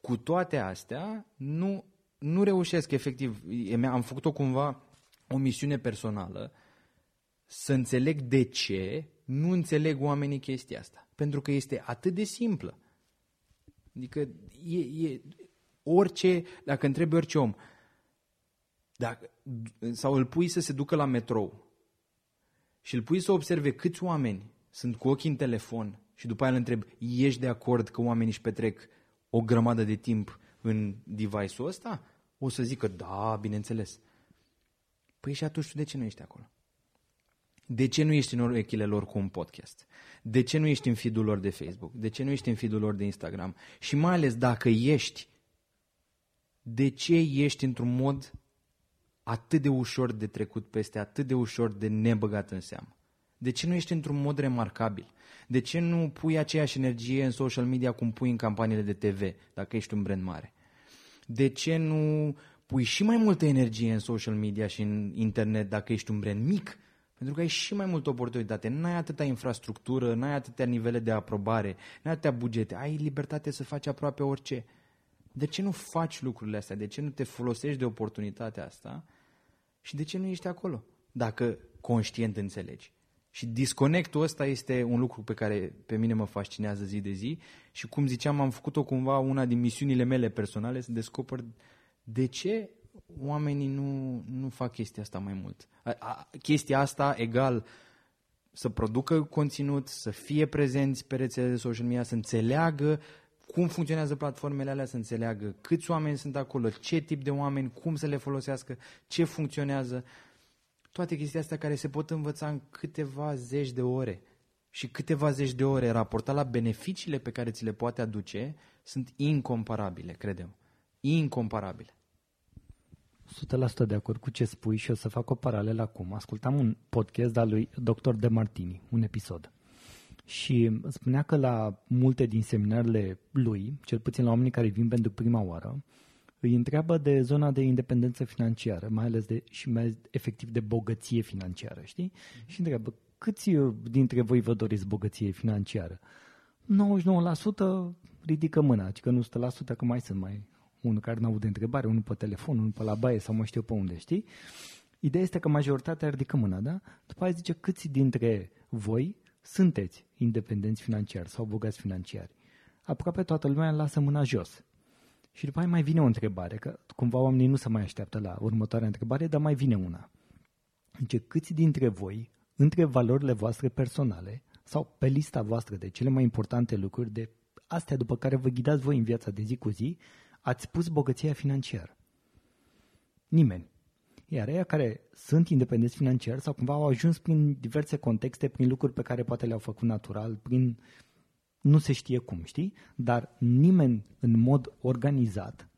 Cu toate astea, nu, nu reușesc efectiv. Am făcut-o cumva o misiune personală să înțeleg de ce nu înțeleg oamenii chestia asta. Pentru că este atât de simplă. Adică e, e orice, dacă întrebi orice om, dacă, sau îl pui să se ducă la metrou și îl pui să observe câți oameni sunt cu ochii în telefon și după aia îl întreb, ești de acord că oamenii își petrec o grămadă de timp în device-ul ăsta? O să zică, da, bineînțeles. Păi și atunci tu de ce nu ești acolo? De ce nu ești în urechile lor cu un podcast? De ce nu ești în feed lor de Facebook? De ce nu ești în feed lor de Instagram? Și mai ales dacă ești, de ce ești într-un mod atât de ușor de trecut peste, atât de ușor de nebăgat în seamă? De ce nu ești într-un mod remarcabil? De ce nu pui aceeași energie în social media cum pui în campaniile de TV, dacă ești un brand mare? De ce nu pui și mai multă energie în social media și în internet dacă ești un brand mic? Pentru că ai și mai multă oportunitate. N-ai atâta infrastructură, n-ai atâtea nivele de aprobare, n-ai atâtea bugete. Ai libertate să faci aproape orice. De ce nu faci lucrurile astea? De ce nu te folosești de oportunitatea asta? Și de ce nu ești acolo? Dacă conștient înțelegi. Și disconectul ăsta este un lucru pe care pe mine mă fascinează zi de zi și cum ziceam, am făcut-o cumva una din misiunile mele personale să descoper de ce oamenii nu, nu fac chestia asta mai mult. A, a, chestia asta egal să producă conținut, să fie prezenți pe rețele de social media, să înțeleagă cum funcționează platformele alea, să înțeleagă câți oameni sunt acolo, ce tip de oameni, cum să le folosească, ce funcționează. Toate chestiile astea care se pot învăța în câteva zeci de ore. Și câteva zeci de ore raportat la beneficiile pe care ți le poate aduce sunt incomparabile, credem. Incomparabile. 100% de acord cu ce spui și o să fac o paralelă acum. Ascultam un podcast al lui Dr. De Martini, un episod. Și spunea că la multe din seminarele lui, cel puțin la oamenii care vin pentru prima oară, îi întreabă de zona de independență financiară, mai ales de, și mai efectiv de bogăție financiară, știi? Mm-hmm. Și întreabă, câți dintre voi vă doriți bogăție financiară? 99% ridică mâna, adică nu 100%, că mai sunt mai unul care nu aude întrebare, unul pe telefon, unul pe la baie sau mă știu pe unde, știi? Ideea este că majoritatea ridică mâna, da? După aia zice câți dintre voi sunteți independenți financiari sau bogați financiari. Aproape toată lumea lasă mâna jos. Și după aia mai vine o întrebare, că cumva oamenii nu se mai așteaptă la următoarea întrebare, dar mai vine una. Zice, câți dintre voi, între valorile voastre personale sau pe lista voastră de cele mai importante lucruri, de astea după care vă ghidați voi în viața de zi cu zi, ați pus bogăția financiară? Nimeni. Iar ei care sunt independenți financiar sau cumva au ajuns prin diverse contexte, prin lucruri pe care poate le-au făcut natural, prin nu se știe cum, știi? Dar nimeni în mod organizat,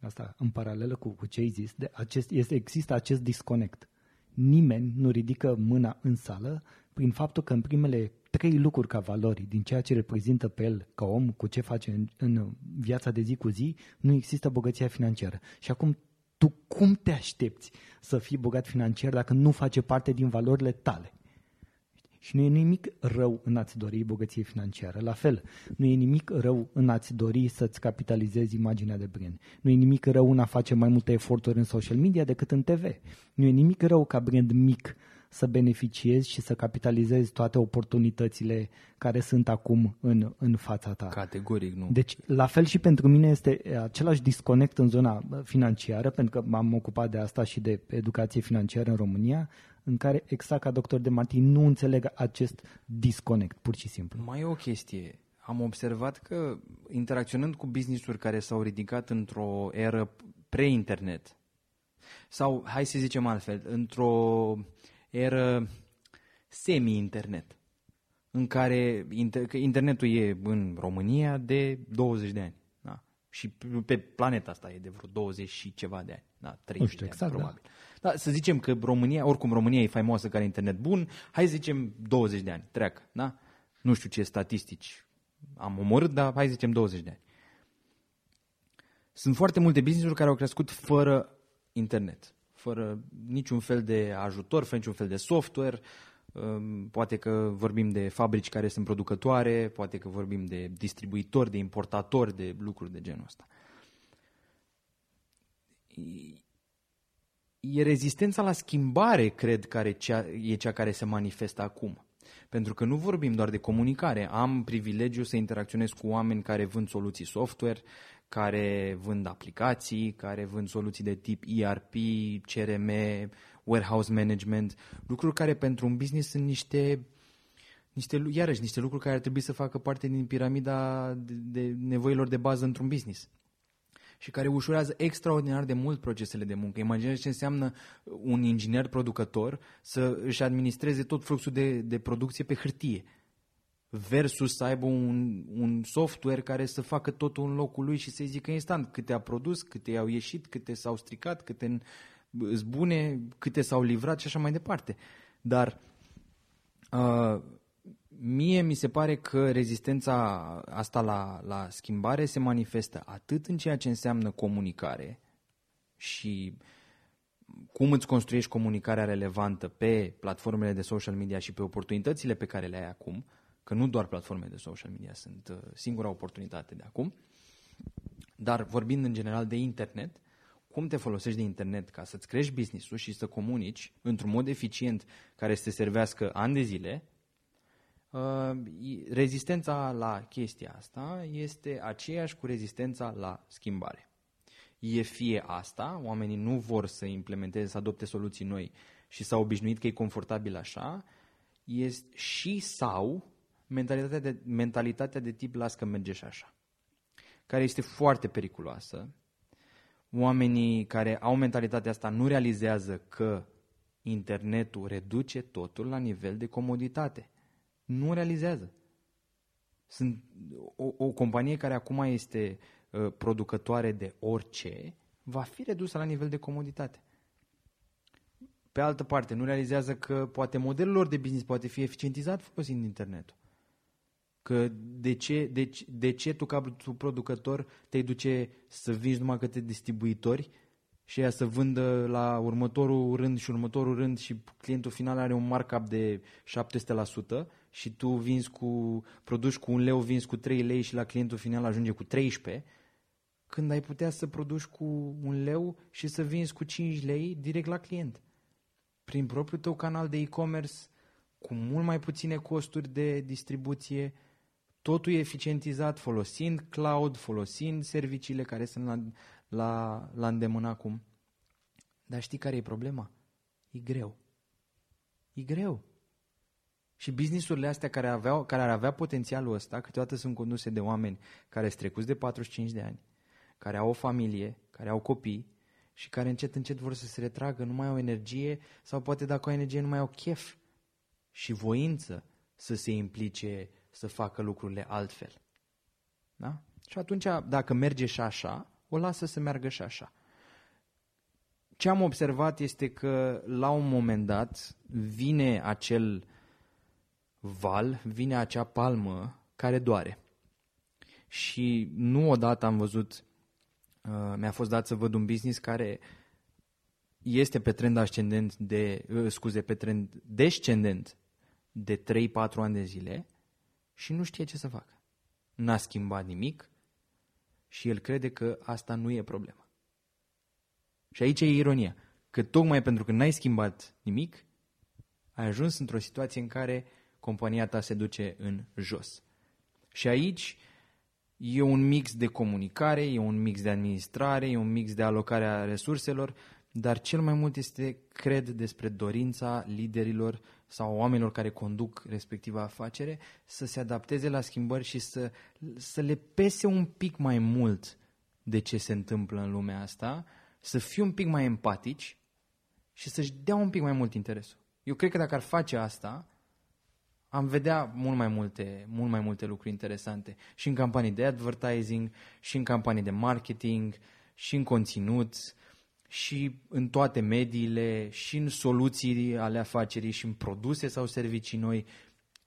asta în paralelă cu, cu ce ai zis, de acest, este, există acest disconnect. Nimeni nu ridică mâna în sală prin faptul că în primele trei lucruri ca valori din ceea ce reprezintă pe el ca om, cu ce face în, în viața de zi cu zi, nu există bogăția financiară. Și acum tu cum te aștepți să fii bogat financiar dacă nu face parte din valorile tale? Și nu e nimic rău în a-ți dori bogăție financiară. La fel, nu e nimic rău în a-ți dori să-ți capitalizezi imaginea de brand. Nu e nimic rău în a face mai multe eforturi în social media decât în TV. Nu e nimic rău ca brand mic să beneficiezi și să capitalizezi toate oportunitățile care sunt acum în, în fața ta. Categoric, nu. Deci, la fel și pentru mine este același disconnect în zona financiară, pentru că m-am ocupat de asta și de educație financiară în România, în care, exact ca doctor de Martin, nu înțeleg acest disconnect, pur și simplu. Mai e o chestie. Am observat că interacționând cu business-uri care s-au ridicat într-o eră pre-internet, sau, hai să zicem altfel, într-o eră semi-internet, în care internetul e în România de 20 de ani. Da? Și pe planeta asta e de vreo 20 și ceva de ani. Da, 30 nu știu, de exact, ani, probabil. Da. da. să zicem că România, oricum România e faimoasă ca internet bun, hai să zicem 20 de ani, treacă. Da? Nu știu ce statistici am omorât, dar hai să zicem 20 de ani. Sunt foarte multe business-uri care au crescut fără internet fără niciun fel de ajutor, fără niciun fel de software. Um, poate că vorbim de fabrici care sunt producătoare, poate că vorbim de distribuitori, de importatori, de lucruri de genul ăsta. E rezistența la schimbare, cred, care cea, e cea care se manifestă acum. Pentru că nu vorbim doar de comunicare. Am privilegiu să interacționez cu oameni care vând soluții software, care vând aplicații, care vând soluții de tip ERP, CRM, warehouse management, lucruri care pentru un business sunt niște niște, iarăși, niște lucruri care ar trebui să facă parte din piramida de, de nevoilor de bază într-un business și care ușurează extraordinar de mult procesele de muncă. Imaginează ce înseamnă un inginer producător să își administreze tot fluxul de, de producție pe hârtie versus să aibă un, un software care să facă totul în locul lui și să-i zică instant câte a produs, câte au ieșit, câte s-au stricat, câte sunt bune, câte s-au livrat și așa mai departe. Dar uh, mie mi se pare că rezistența asta la, la schimbare se manifestă atât în ceea ce înseamnă comunicare și cum îți construiești comunicarea relevantă pe platformele de social media și pe oportunitățile pe care le ai acum, că nu doar platformele de social media sunt uh, singura oportunitate de acum, dar vorbind în general de internet, cum te folosești de internet ca să-ți crești business-ul și să comunici într-un mod eficient care să te servească ani de zile, uh, rezistența la chestia asta este aceeași cu rezistența la schimbare. E fie asta, oamenii nu vor să implementeze, să adopte soluții noi și s-au obișnuit că e confortabil așa, este și sau mentalitatea de, mentalitatea de tip las că merge și așa, care este foarte periculoasă. Oamenii care au mentalitatea asta nu realizează că internetul reduce totul la nivel de comoditate. Nu realizează. Sunt o, o companie care acum este uh, producătoare de orice, va fi redusă la nivel de comoditate. Pe altă parte, nu realizează că poate modelul lor de business poate fi eficientizat folosind internetul. Că de ce, de, de ce tu ca tu producător te duce să vinzi numai către distribuitori și ea să vândă la următorul rând și următorul rând și clientul final are un markup de 700% și tu vinzi cu, produci cu un leu, vinzi cu 3 lei și la clientul final ajunge cu 13, când ai putea să produci cu un leu și să vinzi cu 5 lei direct la client. Prin propriul tău canal de e-commerce, cu mult mai puține costuri de distribuție, totul e eficientizat folosind cloud, folosind serviciile care sunt la, la, la îndemână acum. Dar știi care e problema? E greu. E greu. Și businessurile astea care, aveau, care ar avea potențialul ăsta, câteodată sunt conduse de oameni care sunt trecuți de 45 de ani, care au o familie, care au copii și care încet, încet vor să se retragă, nu mai au energie sau poate dacă au energie nu mai au chef și voință să se implice să facă lucrurile altfel. Da? Și atunci, dacă merge și așa, o lasă să meargă și așa. Ce am observat este că la un moment dat vine acel val, vine acea palmă care doare. Și nu odată am văzut, uh, mi-a fost dat să văd un business care este pe trend ascendent de, uh, scuze, pe trend descendent de 3-4 ani de zile și nu știe ce să facă. N-a schimbat nimic și el crede că asta nu e problema. Și aici e ironia, că tocmai pentru că n-ai schimbat nimic, ai ajuns într-o situație în care compania ta se duce în jos. Și aici e un mix de comunicare, e un mix de administrare, e un mix de alocare a resurselor, dar cel mai mult este, cred, despre dorința liderilor sau oamenilor care conduc respectiva afacere să se adapteze la schimbări și să, să le pese un pic mai mult de ce se întâmplă în lumea asta, să fie un pic mai empatici și să-și dea un pic mai mult interesul. Eu cred că dacă ar face asta, am vedea mult mai multe, mult mai multe lucruri interesante și în campanii de advertising, și în campanii de marketing, și în conținut, și în toate mediile, și în soluții ale afacerii, și în produse sau servicii noi.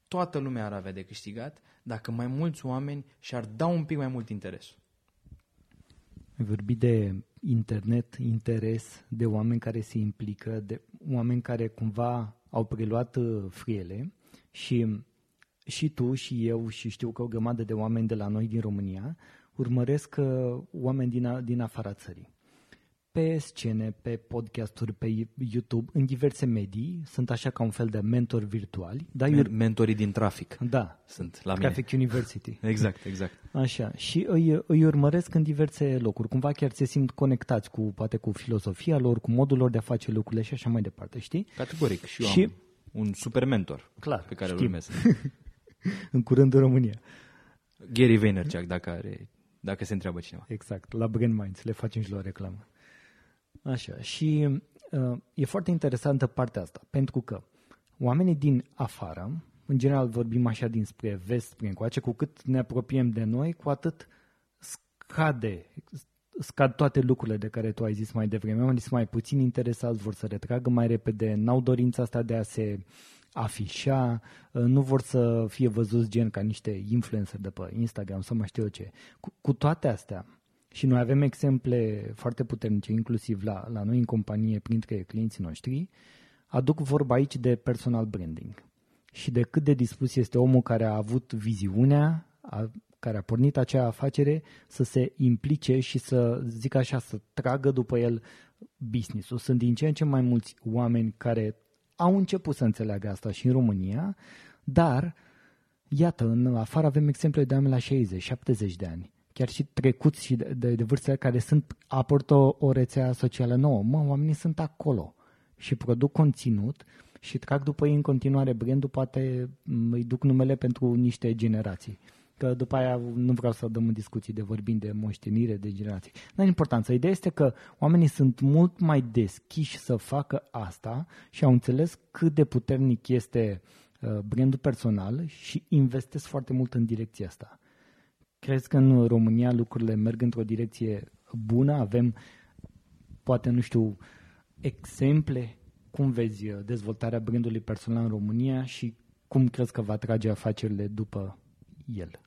Toată lumea ar avea de câștigat dacă mai mulți oameni și-ar da un pic mai mult interes. Ai vorbit de internet, interes, de oameni care se implică, de oameni care cumva au preluat uh, friele și și tu și eu și știu că o grămadă de oameni de la noi din România urmăresc uh, oameni din, din afara țării pe scene, pe podcasturi, pe YouTube, în diverse medii, sunt așa ca un fel de mentori virtuali. Da, Men- mentorii din trafic. Da. Sunt la Traffic mine. University. [LAUGHS] exact, exact. Așa. Și îi, îi urmăresc în diverse locuri. Cumva chiar se simt conectați cu, poate cu filosofia lor, cu modul lor de a face lucrurile și așa mai departe, știi? Categoric. Și eu și... am un super mentor Clar, pe care știm. îl urmez. [LAUGHS] în curând în România. Gary Vaynerchuk, dacă, are, dacă se întreabă cineva. Exact, la Brand Minds, le facem și la reclamă. Așa, și uh, e foarte interesantă partea asta, pentru că oamenii din afară, în general vorbim așa dinspre vest, spre încoace, cu cât ne apropiem de noi, cu atât scade, scad toate lucrurile de care tu ai zis mai devreme. Oamenii sunt mai puțin interesați, vor să retragă mai repede, n-au dorința asta de a se afișa, uh, nu vor să fie văzuți gen ca niște influencer de pe Instagram sau mai știu eu ce. Cu, cu toate astea, și noi avem exemple foarte puternice, inclusiv la, la noi în companie, printre clienții noștri, aduc vorba aici de personal branding. Și de cât de dispus este omul care a avut viziunea, a care a pornit acea afacere să se implice și să, zic așa, să tragă după el business-ul. Sunt din ce în ce mai mulți oameni care au început să înțeleagă asta și în România, dar, iată, în afară avem exemple de oameni la 60-70 de ani, chiar și trecuți și de, de, de vârste care sunt, aportă o, o rețea socială nouă. Mă, oamenii sunt acolo și produc conținut și trag după ei în continuare brandul, poate îi duc numele pentru niște generații. Că după aia nu vreau să dăm în discuții de vorbind de moștenire, de generații. Dar importanța. Ideea este că oamenii sunt mult mai deschiși să facă asta și au înțeles cât de puternic este uh, brandul personal și investesc foarte mult în direcția asta. Crezi că în România lucrurile merg într-o direcție bună? Avem, poate, nu știu, exemple cum vezi uh, dezvoltarea brandului personal în România și cum crezi că va trage afacerile după el?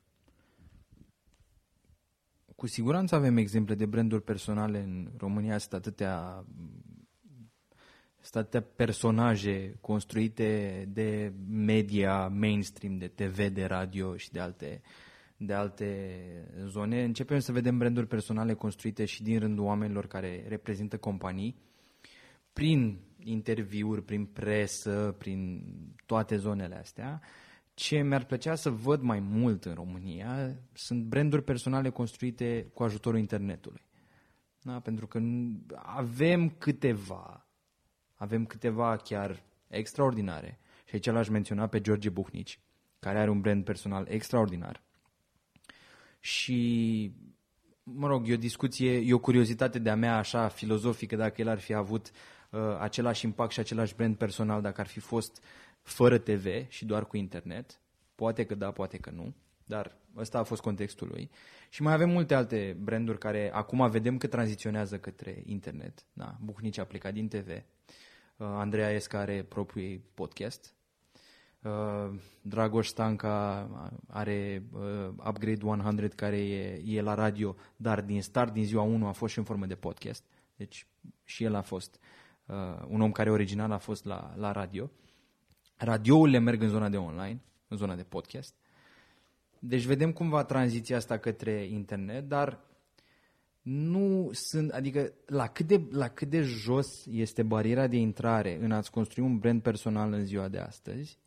Cu siguranță avem exemple de branduri personale în România, sunt atâtea, sunt atâtea personaje construite de media mainstream, de TV, de radio și de alte, de alte zone. Începem să vedem branduri personale construite și din rândul oamenilor care reprezintă companii prin interviuri, prin presă, prin toate zonele astea. Ce mi-ar plăcea să văd mai mult în România sunt branduri personale construite cu ajutorul internetului. Da? Pentru că avem câteva, avem câteva chiar extraordinare. Și aici l-aș menționa pe George Buhnici, care are un brand personal extraordinar. Și, mă rog, e o discuție, e o curiozitate de-a mea așa filozofică, dacă el ar fi avut uh, același impact și același brand personal dacă ar fi fost fără TV și doar cu internet. Poate că da, poate că nu, dar ăsta a fost contextul lui. Și mai avem multe alte branduri care acum vedem că tranziționează către internet. Da, Buhnici a plecat din TV. Uh, Andreea Esca are propriul podcast. Uh, Dragoș Stanca are uh, Upgrade 100 care e, e la radio, dar din start, din ziua 1 a fost și în formă de podcast. Deci și el a fost uh, un om care original a fost la, la radio. Radiourile merg în zona de online, în zona de podcast. Deci vedem cum va tranziția asta către internet, dar nu sunt, adică la cât, de, la cât de jos este bariera de intrare în a-ți construi un brand personal în ziua de astăzi,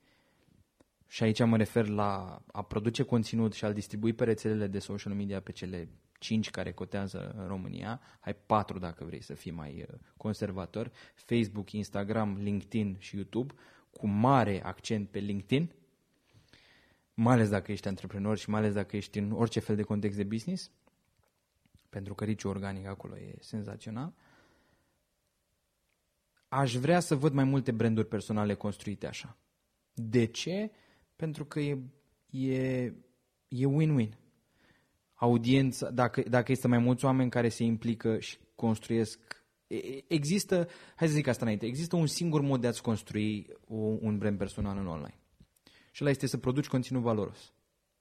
și aici mă refer la a produce conținut și a-l distribui pe rețelele de social media pe cele 5 care cotează în România, ai 4 dacă vrei să fii mai uh, conservator, Facebook, Instagram, LinkedIn și YouTube, cu mare accent pe LinkedIn, mai ales dacă ești antreprenor și mai ales dacă ești în orice fel de context de business, pentru că riciul organic acolo e senzațional. Aș vrea să văd mai multe branduri personale construite așa. De ce? Pentru că e, e, e win-win audiența, dacă, dacă este mai mulți oameni care se implică și construiesc Există, hai să zic asta înainte, există un singur mod de a-ți construi un brand personal în online. Și ăla este să produci conținut valoros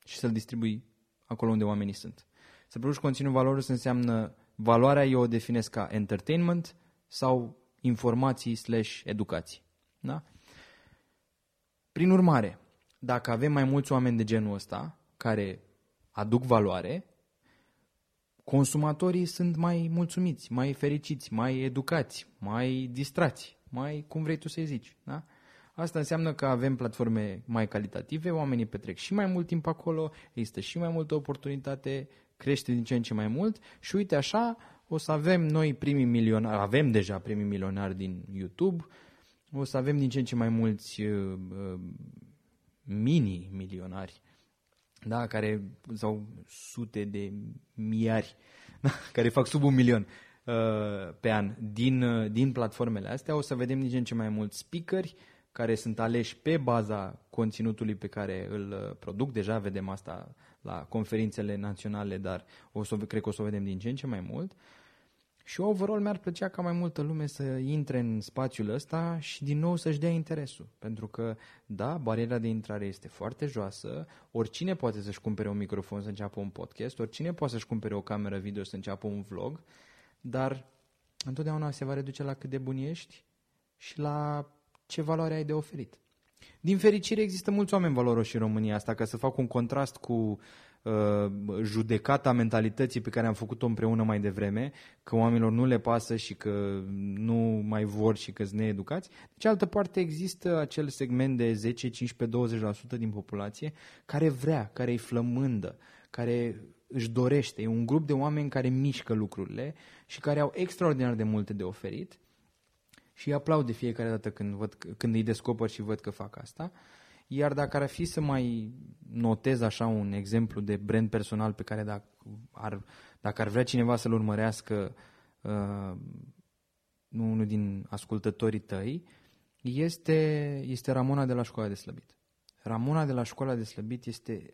și să-l distribui acolo unde oamenii sunt. Să produci conținut valoros înseamnă, valoarea eu o definesc ca entertainment sau informații slash educație. Da? Prin urmare, dacă avem mai mulți oameni de genul ăsta care aduc valoare, consumatorii sunt mai mulțumiți, mai fericiți, mai educați, mai distrați, mai cum vrei tu să-i zici. Da? Asta înseamnă că avem platforme mai calitative, oamenii petrec și mai mult timp acolo, există și mai multă oportunitate, crește din ce în ce mai mult și uite așa o să avem noi primii milionari, avem deja primii milionari din YouTube, o să avem din ce în ce mai mulți uh, uh mini-milionari da, care, sau sute de miari, [LAUGHS] da, care fac sub un milion uh, pe an din, uh, din platformele astea, o să vedem din ce în ce mai mulți speakeri care sunt aleși pe baza conținutului pe care îl uh, produc. Deja vedem asta la conferințele naționale, dar o să, cred că o să o vedem din ce în ce mai mult. Uh, și overall mi-ar plăcea ca mai multă lume să intre în spațiul ăsta și din nou să-și dea interesul. Pentru că, da, bariera de intrare este foarte joasă, oricine poate să-și cumpere un microfon să înceapă un podcast, oricine poate să-și cumpere o cameră video să înceapă un vlog, dar întotdeauna se va reduce la cât de bun ești și la ce valoare ai de oferit. Din fericire există mulți oameni valoroși în România asta, ca să fac un contrast cu uh, judecata mentalității pe care am făcut-o împreună mai devreme, că oamenilor nu le pasă și că nu mai vor și că sunt needucați. De cealaltă parte există acel segment de 10, 15, 20% din populație care vrea, care îi flămândă, care își dorește. E un grup de oameni care mișcă lucrurile și care au extraordinar de multe de oferit și îi aplaud de fiecare dată când, văd, când îi descoper și văd că fac asta. Iar dacă ar fi să mai notez așa un exemplu de brand personal pe care dacă ar, dacă ar vrea cineva să-l urmărească, uh, nu unul din ascultătorii tăi, este, este Ramona de la Școala de Slăbit. Ramona de la Școala de Slăbit este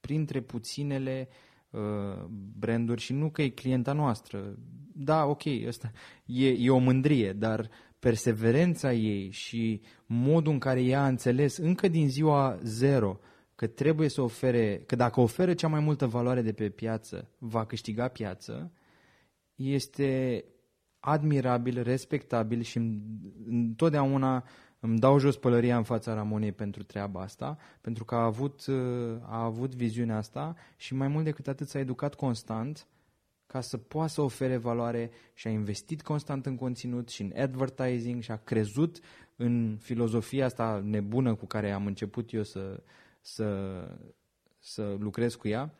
printre puținele uh, branduri și nu că e clienta noastră. Da, ok, asta e, e o mândrie, dar perseverența ei și modul în care ea a înțeles încă din ziua zero că trebuie să ofere, că dacă oferă cea mai multă valoare de pe piață, va câștiga piață, este admirabil, respectabil și întotdeauna îmi dau jos pălăria în fața Ramonei pentru treaba asta, pentru că a avut, a avut viziunea asta și mai mult decât atât s-a educat constant ca să poată să ofere valoare și a investit constant în conținut și în advertising și a crezut în filozofia asta nebună cu care am început eu să, să, să lucrez cu ea,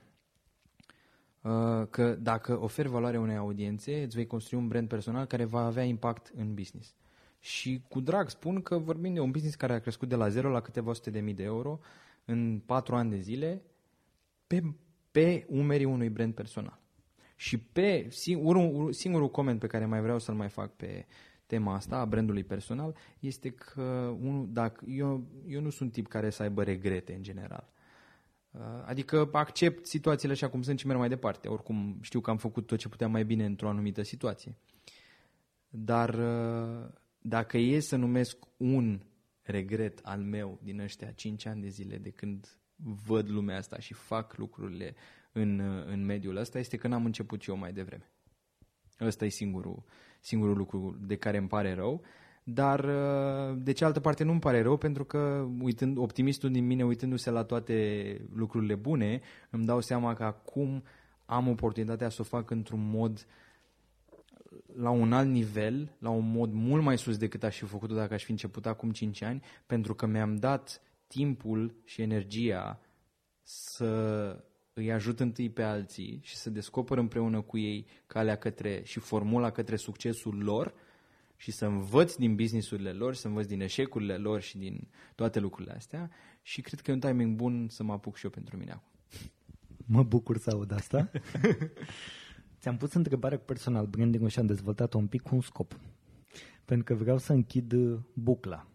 uh, că dacă oferi valoare unei audiențe, îți vei construi un brand personal care va avea impact în business. Și cu drag spun că vorbim de un business care a crescut de la zero la câteva sute de mii de euro în patru ani de zile pe, pe umerii unui brand personal. Și pe singurul, singurul coment pe care mai vreau să-l mai fac pe tema asta a brandului personal este că unul, dacă, eu, eu nu sunt tip care să aibă regrete în general. Uh, adică accept situațiile așa cum sunt și merg mai departe. Oricum știu că am făcut tot ce puteam mai bine într-o anumită situație. Dar uh, dacă e să numesc un regret al meu din ăștia 5 ani de zile de când văd lumea asta și fac lucrurile în, în mediul ăsta, este că n-am început eu mai devreme. Ăsta e singurul, singurul lucru de care îmi pare rău. Dar, de cealaltă parte, nu îmi pare rău pentru că uitând, optimistul din mine, uitându-se la toate lucrurile bune, îmi dau seama că acum am oportunitatea să o fac într-un mod la un alt nivel, la un mod mult mai sus decât aș fi făcut-o dacă aș fi început acum 5 ani, pentru că mi-am dat timpul și energia să îi ajut întâi pe alții și să descoper împreună cu ei calea către și formula către succesul lor și să învăț din businessurile lor, să învăț din eșecurile lor și din toate lucrurile astea și cred că e un timing bun să mă apuc și eu pentru mine acum. Mă bucur să aud asta. [LAUGHS] Ți-am pus întrebarea cu personal branding și am dezvoltat-o un pic cu un scop. Pentru că vreau să închid bucla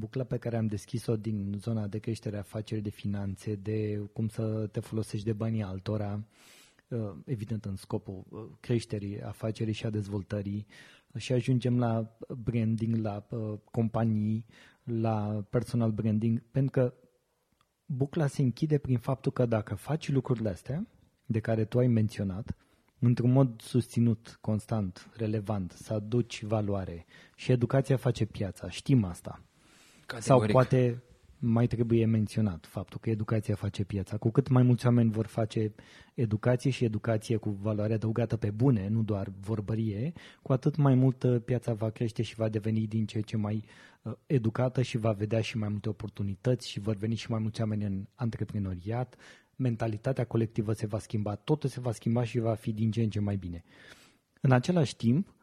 bucla pe care am deschis-o din zona de creștere a afacerii de finanțe, de cum să te folosești de banii altora, uh, evident în scopul uh, creșterii afacerii și a dezvoltării și ajungem la branding, la uh, companii, la personal branding, pentru că bucla se închide prin faptul că dacă faci lucrurile astea, de care tu ai menționat, într-un mod susținut, constant, relevant, să aduci valoare și educația face piața, știm asta. Categoric. Sau poate mai trebuie menționat faptul că educația face piața. Cu cât mai mulți oameni vor face educație și educație cu valoare adăugată pe bune, nu doar vorbărie, cu atât mai mult uh, piața va crește și va deveni din ce ce mai uh, educată și va vedea și mai multe oportunități și vor veni și mai mulți oameni în antreprenoriat, mentalitatea colectivă se va schimba, totul se va schimba și va fi din ce în ce mai bine. În același timp,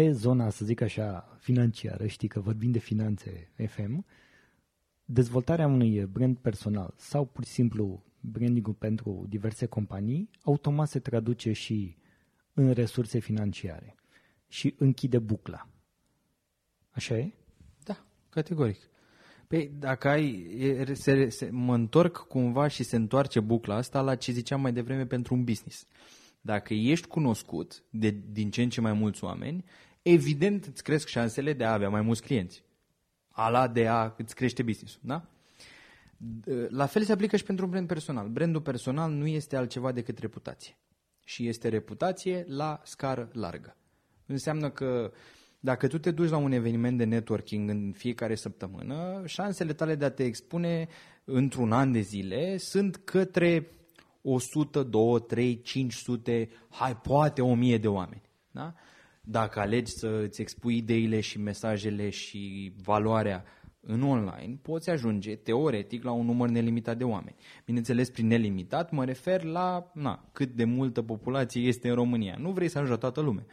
pe zona, să zic așa, financiară, știi că vorbim de finanțe FM, dezvoltarea unui brand personal sau pur și simplu branding pentru diverse companii, automat se traduce și în resurse financiare și închide bucla. Așa e? Da, categoric. Păi dacă ai, se, se, mă întorc cumva și se întoarce bucla asta la ce ziceam mai devreme pentru un business. Dacă ești cunoscut de, din ce în ce mai mulți oameni, evident îți cresc șansele de a avea mai mulți clienți. Ala de a îți crește business-ul, da? La fel se aplică și pentru un brand personal. Brandul personal nu este altceva decât reputație. Și este reputație la scară largă. Înseamnă că dacă tu te duci la un eveniment de networking în fiecare săptămână, șansele tale de a te expune într-un an de zile sunt către 100, 2, 3, 500, hai, poate 1000 de oameni. Da? Dacă alegi să îți expui ideile și mesajele și valoarea în online, poți ajunge teoretic la un număr nelimitat de oameni. Bineînțeles, prin nelimitat mă refer la na, cât de multă populație este în România. Nu vrei să ajungi la toată lumea,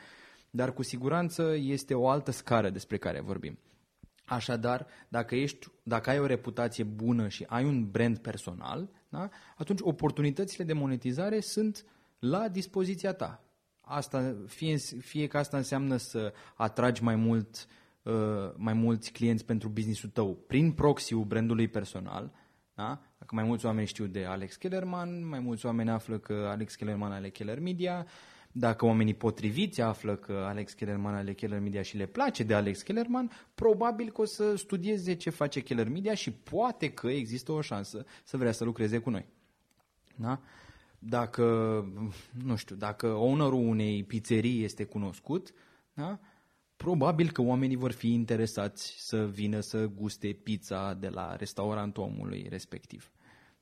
dar cu siguranță este o altă scară despre care vorbim. Așadar, dacă, ești, dacă ai o reputație bună și ai un brand personal, da, atunci oportunitățile de monetizare sunt la dispoziția ta. Asta, fie, fie că asta înseamnă să atragi mai mult uh, mai mulți clienți pentru businessul tău prin proxy-ul brandului personal, da? Dacă mai mulți oameni știu de Alex Kellerman, mai mulți oameni află că Alex Kellerman are Keller Media, dacă oamenii potriviți află că Alex Kellerman are Keller Media și le place de Alex Kellerman, probabil că o să studieze ce face Keller Media și poate că există o șansă să vrea să lucreze cu noi. Da? Dacă, nu știu, dacă ownerul unei pizzerii este cunoscut, da? probabil că oamenii vor fi interesați să vină să guste pizza de la restaurantul omului respectiv.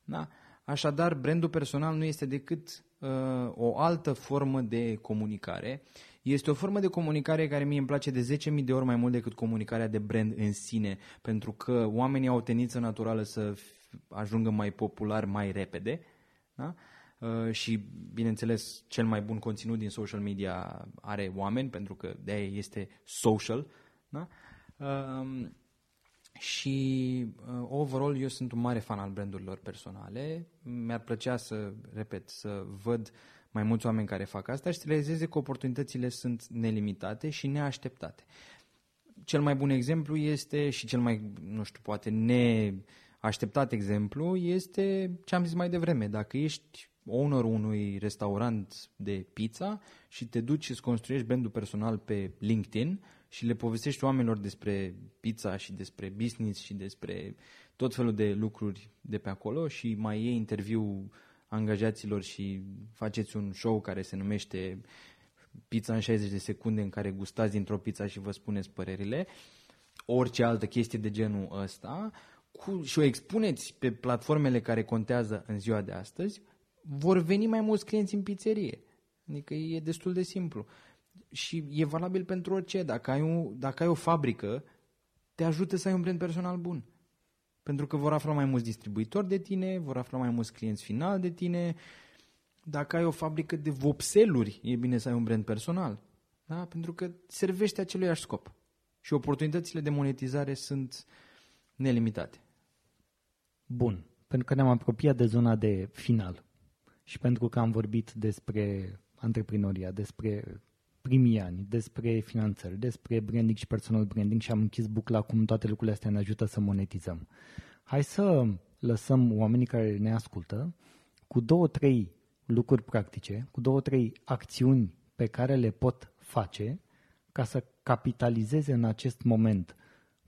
Da? Așadar, brandul personal nu este decât uh, o altă formă de comunicare. Este o formă de comunicare care mie îmi place de 10.000 de ori mai mult decât comunicarea de brand în sine, pentru că oamenii au o tendință naturală să ajungă mai popular mai repede. Da? Uh, și, bineînțeles, cel mai bun conținut din social media are oameni, pentru că de aia este social. Da? Uh, și uh, overall eu sunt un mare fan al brandurilor personale. Mi-ar plăcea să, repet, să văd mai mulți oameni care fac asta și să realizeze că oportunitățile sunt nelimitate și neașteptate. Cel mai bun exemplu este și cel mai, nu știu, poate neașteptat exemplu este ce am zis mai devreme. Dacă ești ownerul unui restaurant de pizza și te duci și îți construiești brandul personal pe LinkedIn și le povestești oamenilor despre pizza și despre business și despre tot felul de lucruri de pe acolo și mai iei interviu angajaților și faceți un show care se numește Pizza în 60 de secunde în care gustați dintr-o pizza și vă spuneți părerile, orice altă chestie de genul ăsta. Cu, și o expuneți pe platformele care contează în ziua de astăzi, vor veni mai mulți clienți în pizzerie. Adică e destul de simplu. Și e valabil pentru orice. Dacă ai, un, dacă ai o fabrică, te ajută să ai un brand personal bun. Pentru că vor afla mai mulți distribuitori de tine, vor afla mai mulți clienți final de tine. Dacă ai o fabrică de vopseluri, e bine să ai un brand personal. Da? Pentru că servește aceluiași scop. Și oportunitățile de monetizare sunt nelimitate. Bun. Pentru că ne-am apropiat de zona de final și pentru că am vorbit despre antreprenoria, despre primii ani, despre finanțări, despre branding și personal branding și am închis bucla cum toate lucrurile astea ne ajută să monetizăm. Hai să lăsăm oamenii care ne ascultă cu două, trei lucruri practice, cu două, trei acțiuni pe care le pot face ca să capitalizeze în acest moment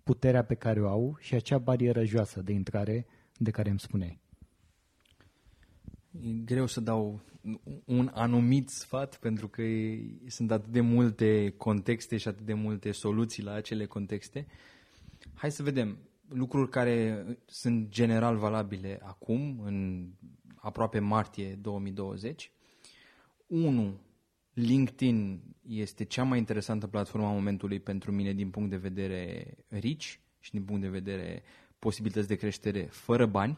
puterea pe care o au și acea barieră joasă de intrare de care îmi spuneai. E greu să dau un anumit sfat pentru că sunt atât de multe contexte și atât de multe soluții la acele contexte. Hai să vedem lucruri care sunt general valabile acum, în aproape martie 2020. 1. LinkedIn este cea mai interesantă platformă a momentului pentru mine din punct de vedere rich și din punct de vedere posibilități de creștere fără bani.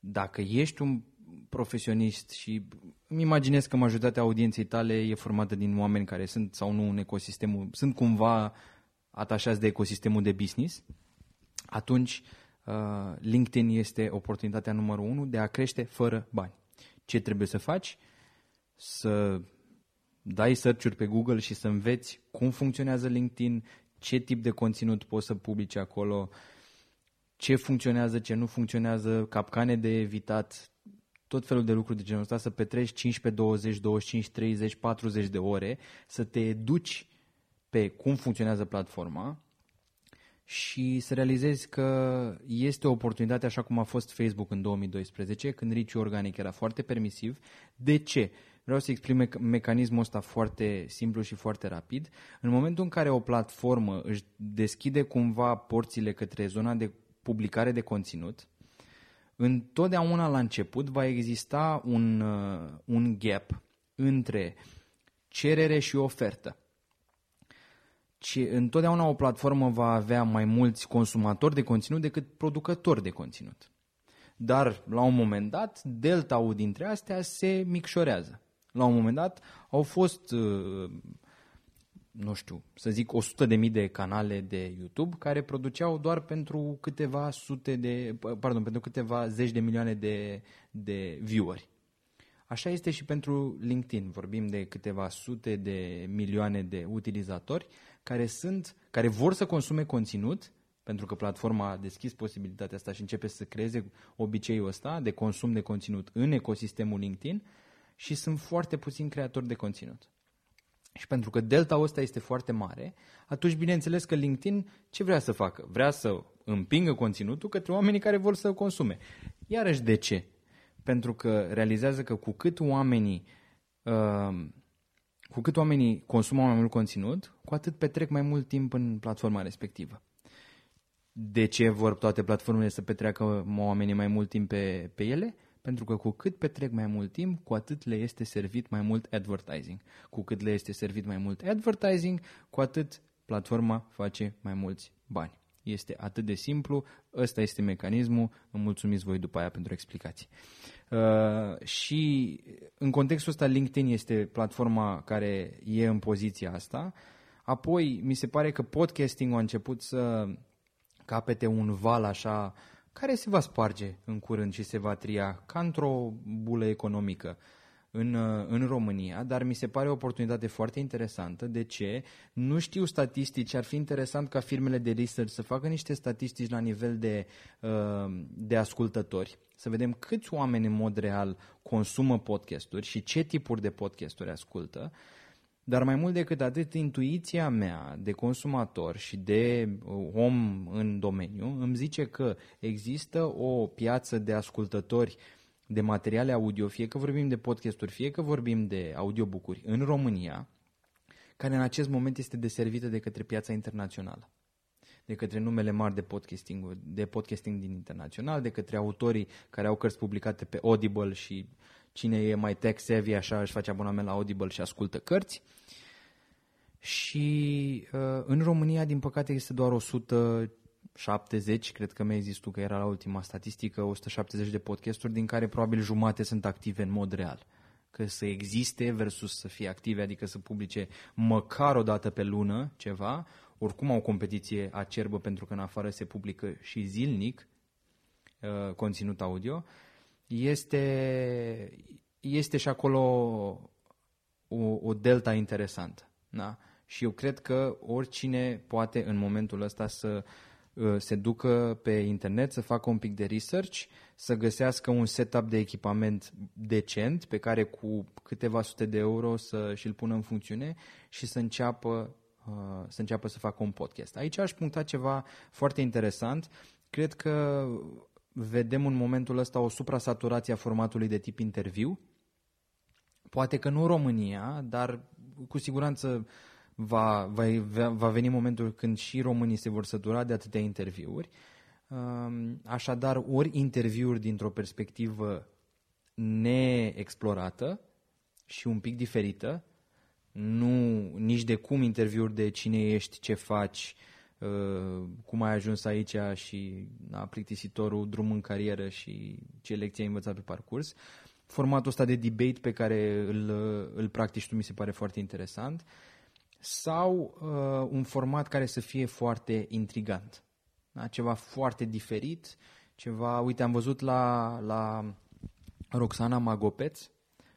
Dacă ești un profesionist și îmi imaginez că majoritatea audienței tale e formată din oameni care sunt sau nu în ecosistemul, sunt cumva atașați de ecosistemul de business, atunci uh, LinkedIn este oportunitatea numărul unu de a crește fără bani. Ce trebuie să faci? Să dai search pe Google și să înveți cum funcționează LinkedIn, ce tip de conținut poți să publici acolo, ce funcționează, ce nu funcționează, capcane de evitat, tot felul de lucruri de genul ăsta, să petreci 15, 20, 25, 30, 40 de ore, să te educi pe cum funcționează platforma și să realizezi că este o oportunitate așa cum a fost Facebook în 2012, când riciul organic era foarte permisiv. De ce? Vreau să explic me- mecanismul ăsta foarte simplu și foarte rapid. În momentul în care o platformă își deschide cumva porțile către zona de publicare de conținut, întotdeauna la început va exista un, uh, un gap între cerere și ofertă. Ci întotdeauna o platformă va avea mai mulți consumatori de conținut decât producători de conținut. Dar, la un moment dat, delta-ul dintre astea se micșorează. La un moment dat au fost, uh, nu știu, să zic 100 de mii de canale de YouTube care produceau doar pentru câteva sute de, pardon, pentru câteva zeci de milioane de, de vieweri. Așa este și pentru LinkedIn. Vorbim de câteva sute de milioane de utilizatori care sunt, care vor să consume conținut, pentru că platforma a deschis posibilitatea asta și începe să creeze obiceiul ăsta de consum de conținut în ecosistemul LinkedIn și sunt foarte puțini creatori de conținut. Și pentru că delta ăsta este foarte mare, atunci bineînțeles că LinkedIn ce vrea să facă? Vrea să împingă conținutul către oamenii care vor să consume. Iarăși de ce? Pentru că realizează că cu cât oamenii uh, cu cât oamenii consumă mai mult conținut, cu atât petrec mai mult timp în platforma respectivă. De ce vor toate platformele să petreacă oamenii mai mult timp pe, pe ele? Pentru că cu cât petrec mai mult timp, cu atât le este servit mai mult advertising. Cu cât le este servit mai mult advertising, cu atât platforma face mai mulți bani. Este atât de simplu, ăsta este mecanismul, îmi mulțumiți voi după aia pentru explicații. Uh, și în contextul ăsta LinkedIn este platforma care e în poziția asta. Apoi mi se pare că podcasting a început să capete un val așa care se va sparge în curând și se va tria ca într-o bulă economică în, în România, dar mi se pare o oportunitate foarte interesantă. De ce? Nu știu statistici, ar fi interesant ca firmele de research să facă niște statistici la nivel de, uh, de ascultători, să vedem câți oameni în mod real consumă podcasturi și ce tipuri de podcasturi ascultă dar mai mult decât atât, intuiția mea de consumator și de uh, om în domeniu îmi zice că există o piață de ascultători de materiale audio, fie că vorbim de podcasturi, fie că vorbim de audiobookuri în România, care în acest moment este deservită de către piața internațională de către numele mari de podcasting, de podcasting din internațional, de către autorii care au cărți publicate pe Audible și cine e mai tech savvy așa își face abonament la Audible și ascultă cărți. Și uh, în România, din păcate, este doar 170, cred că mi-ai zis tu că era la ultima statistică, 170 de podcasturi, din care probabil jumate sunt active în mod real. Că să existe versus să fie active, adică să publice măcar o dată pe lună ceva, oricum au competiție acerbă pentru că în afară se publică și zilnic uh, conținut audio, este, este și acolo o, o delta interesantă. Da? Și eu cred că oricine poate în momentul ăsta să uh, se ducă pe internet, să facă un pic de research, să găsească un setup de echipament decent pe care cu câteva sute de euro să și-l pună în funcțiune și să înceapă, uh, să înceapă să facă un podcast. Aici aș puncta ceva foarte interesant. Cred că vedem în momentul ăsta o suprasaturație a formatului de tip interviu. Poate că nu România, dar cu siguranță va, va, va veni momentul când și românii se vor sătura de atâtea interviuri. Um, așadar, ori interviuri dintr-o perspectivă neexplorată și un pic diferită, nu nici de cum interviuri de cine ești, ce faci, uh, cum ai ajuns aici și a plictisitorul drum în carieră și ce lecție ai învățat pe parcurs. Formatul ăsta de debate pe care îl, îl practici tu mi se pare foarte interesant sau uh, un format care să fie foarte intrigant. Da? Ceva foarte diferit, ceva, uite, am văzut la, la Roxana Magopeț,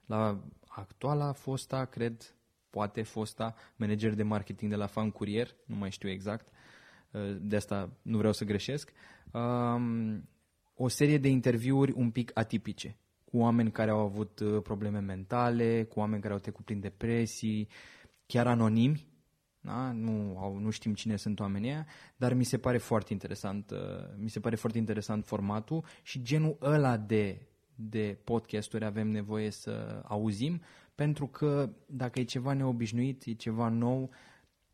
la actuala fosta, cred, poate fosta manager de marketing de la Fan Courier, nu mai știu exact, uh, de asta nu vreau să greșesc, um, o serie de interviuri un pic atipice, cu oameni care au avut uh, probleme mentale, cu oameni care au trecut prin depresii, chiar anonimi, da? nu, au, nu știm cine sunt oamenii aia, dar mi se pare foarte interesant, uh, mi se pare foarte interesant formatul și genul ăla de, de podcasturi avem nevoie să auzim, pentru că dacă e ceva neobișnuit, e ceva nou,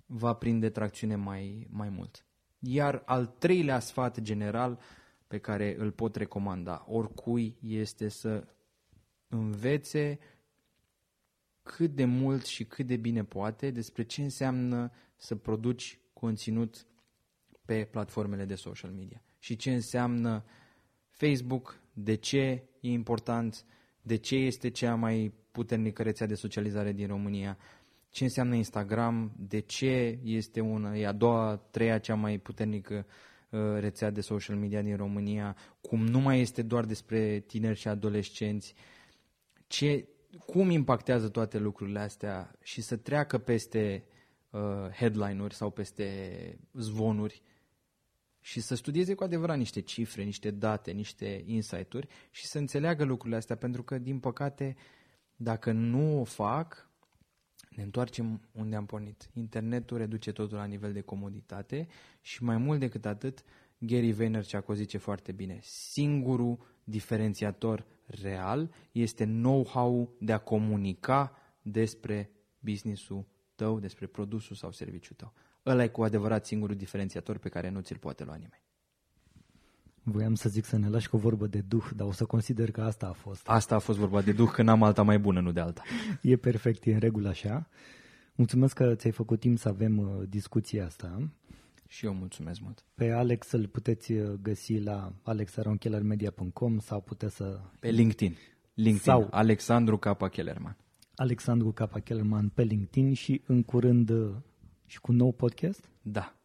va prinde tracțiune mai, mai mult. Iar al treilea sfat general pe care îl pot recomanda oricui este să învețe cât de mult și cât de bine poate despre ce înseamnă să produci conținut pe platformele de social media și ce înseamnă Facebook, de ce e important, de ce este cea mai puternică rețea de socializare din România, ce înseamnă Instagram, de ce este una, e a doua, treia cea mai puternică uh, rețea de social media din România, cum nu mai este doar despre tineri și adolescenți, ce, cum impactează toate lucrurile astea și să treacă peste uh, headline-uri sau peste zvonuri și să studieze cu adevărat niște cifre, niște date, niște insight-uri și să înțeleagă lucrurile astea, pentru că, din păcate, dacă nu o fac, ne întoarcem unde am pornit. Internetul reduce totul la nivel de comoditate și mai mult decât atât, Gary Vaynerchuk o zice foarte bine. Singurul diferențiator real este know-how de a comunica despre businessul tău, despre produsul sau serviciul tău. Ăla e cu adevărat singurul diferențiator pe care nu ți-l poate lua nimeni. Voiam să zic să ne lași cu o vorbă de duh, dar o să consider că asta a fost. Asta a fost vorba de duh, că n-am alta mai bună, nu de alta. E perfect, e în regulă așa. Mulțumesc că ți-ai făcut timp să avem uh, discuția asta. Și eu mulțumesc mult. Pe Alex îl puteți uh, găsi la alexaronchellermedia.com sau puteți să... Pe LinkedIn. LinkedIn. Sau Alexandru Capa Kellerman. Alexandru Capa Kellerman pe LinkedIn și în curând uh, și cu un nou podcast? Da.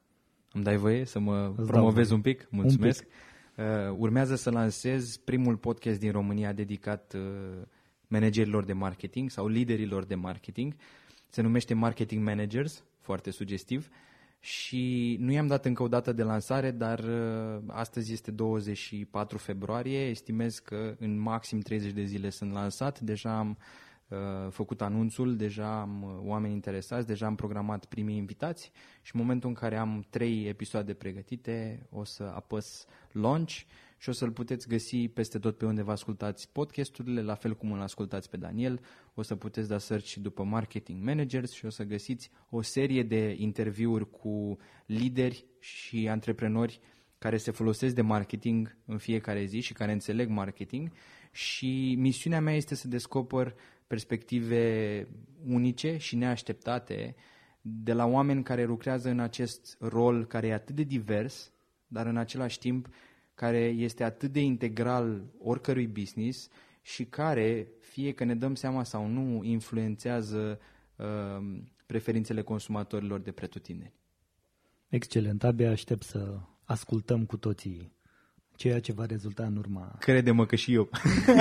Îmi dai voie să mă Îți promovez un pic? Mulțumesc. Un pic. Uh, urmează să lansez primul podcast din România dedicat uh, managerilor de marketing sau liderilor de marketing. Se numește Marketing Managers, foarte sugestiv. Și nu i-am dat încă o dată de lansare, dar uh, astăzi este 24 februarie. Estimez că în maxim 30 de zile sunt lansat. Deja am Uh, făcut anunțul, deja am uh, oameni interesați, deja am programat primii invitați și în momentul în care am trei episoade pregătite o să apăs launch și o să-l puteți găsi peste tot pe unde vă ascultați podcasturile, la fel cum îl ascultați pe Daniel. O să puteți da search după marketing managers și o să găsiți o serie de interviuri cu lideri și antreprenori care se folosesc de marketing în fiecare zi și care înțeleg marketing și misiunea mea este să descoper perspective unice și neașteptate de la oameni care lucrează în acest rol care e atât de divers, dar în același timp care este atât de integral oricărui business și care, fie că ne dăm seama sau nu, influențează uh, preferințele consumatorilor de pretutindeni. Excelent, abia aștept să ascultăm cu toții ceea ce va rezulta în urma... Crede-mă că și eu.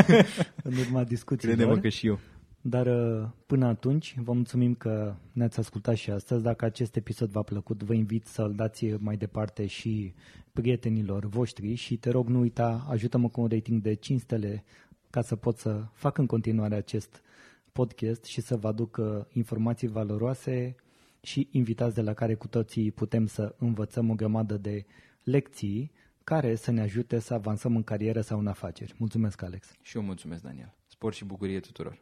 [LAUGHS] în urma discuțiilor. Crede-mă că și eu. Dar uh, până atunci, vă mulțumim că ne-ați ascultat și astăzi. Dacă acest episod v-a plăcut, vă invit să-l dați mai departe și prietenilor voștri și te rog nu uita, ajută-mă cu un rating de 5 stele ca să pot să fac în continuare acest podcast și să vă aduc uh, informații valoroase și invitați de la care cu toții putem să învățăm o grămadă de lecții care să ne ajute să avansăm în carieră sau în afaceri. Mulțumesc, Alex. Și eu mulțumesc, Daniel. Spor și bucurie tuturor.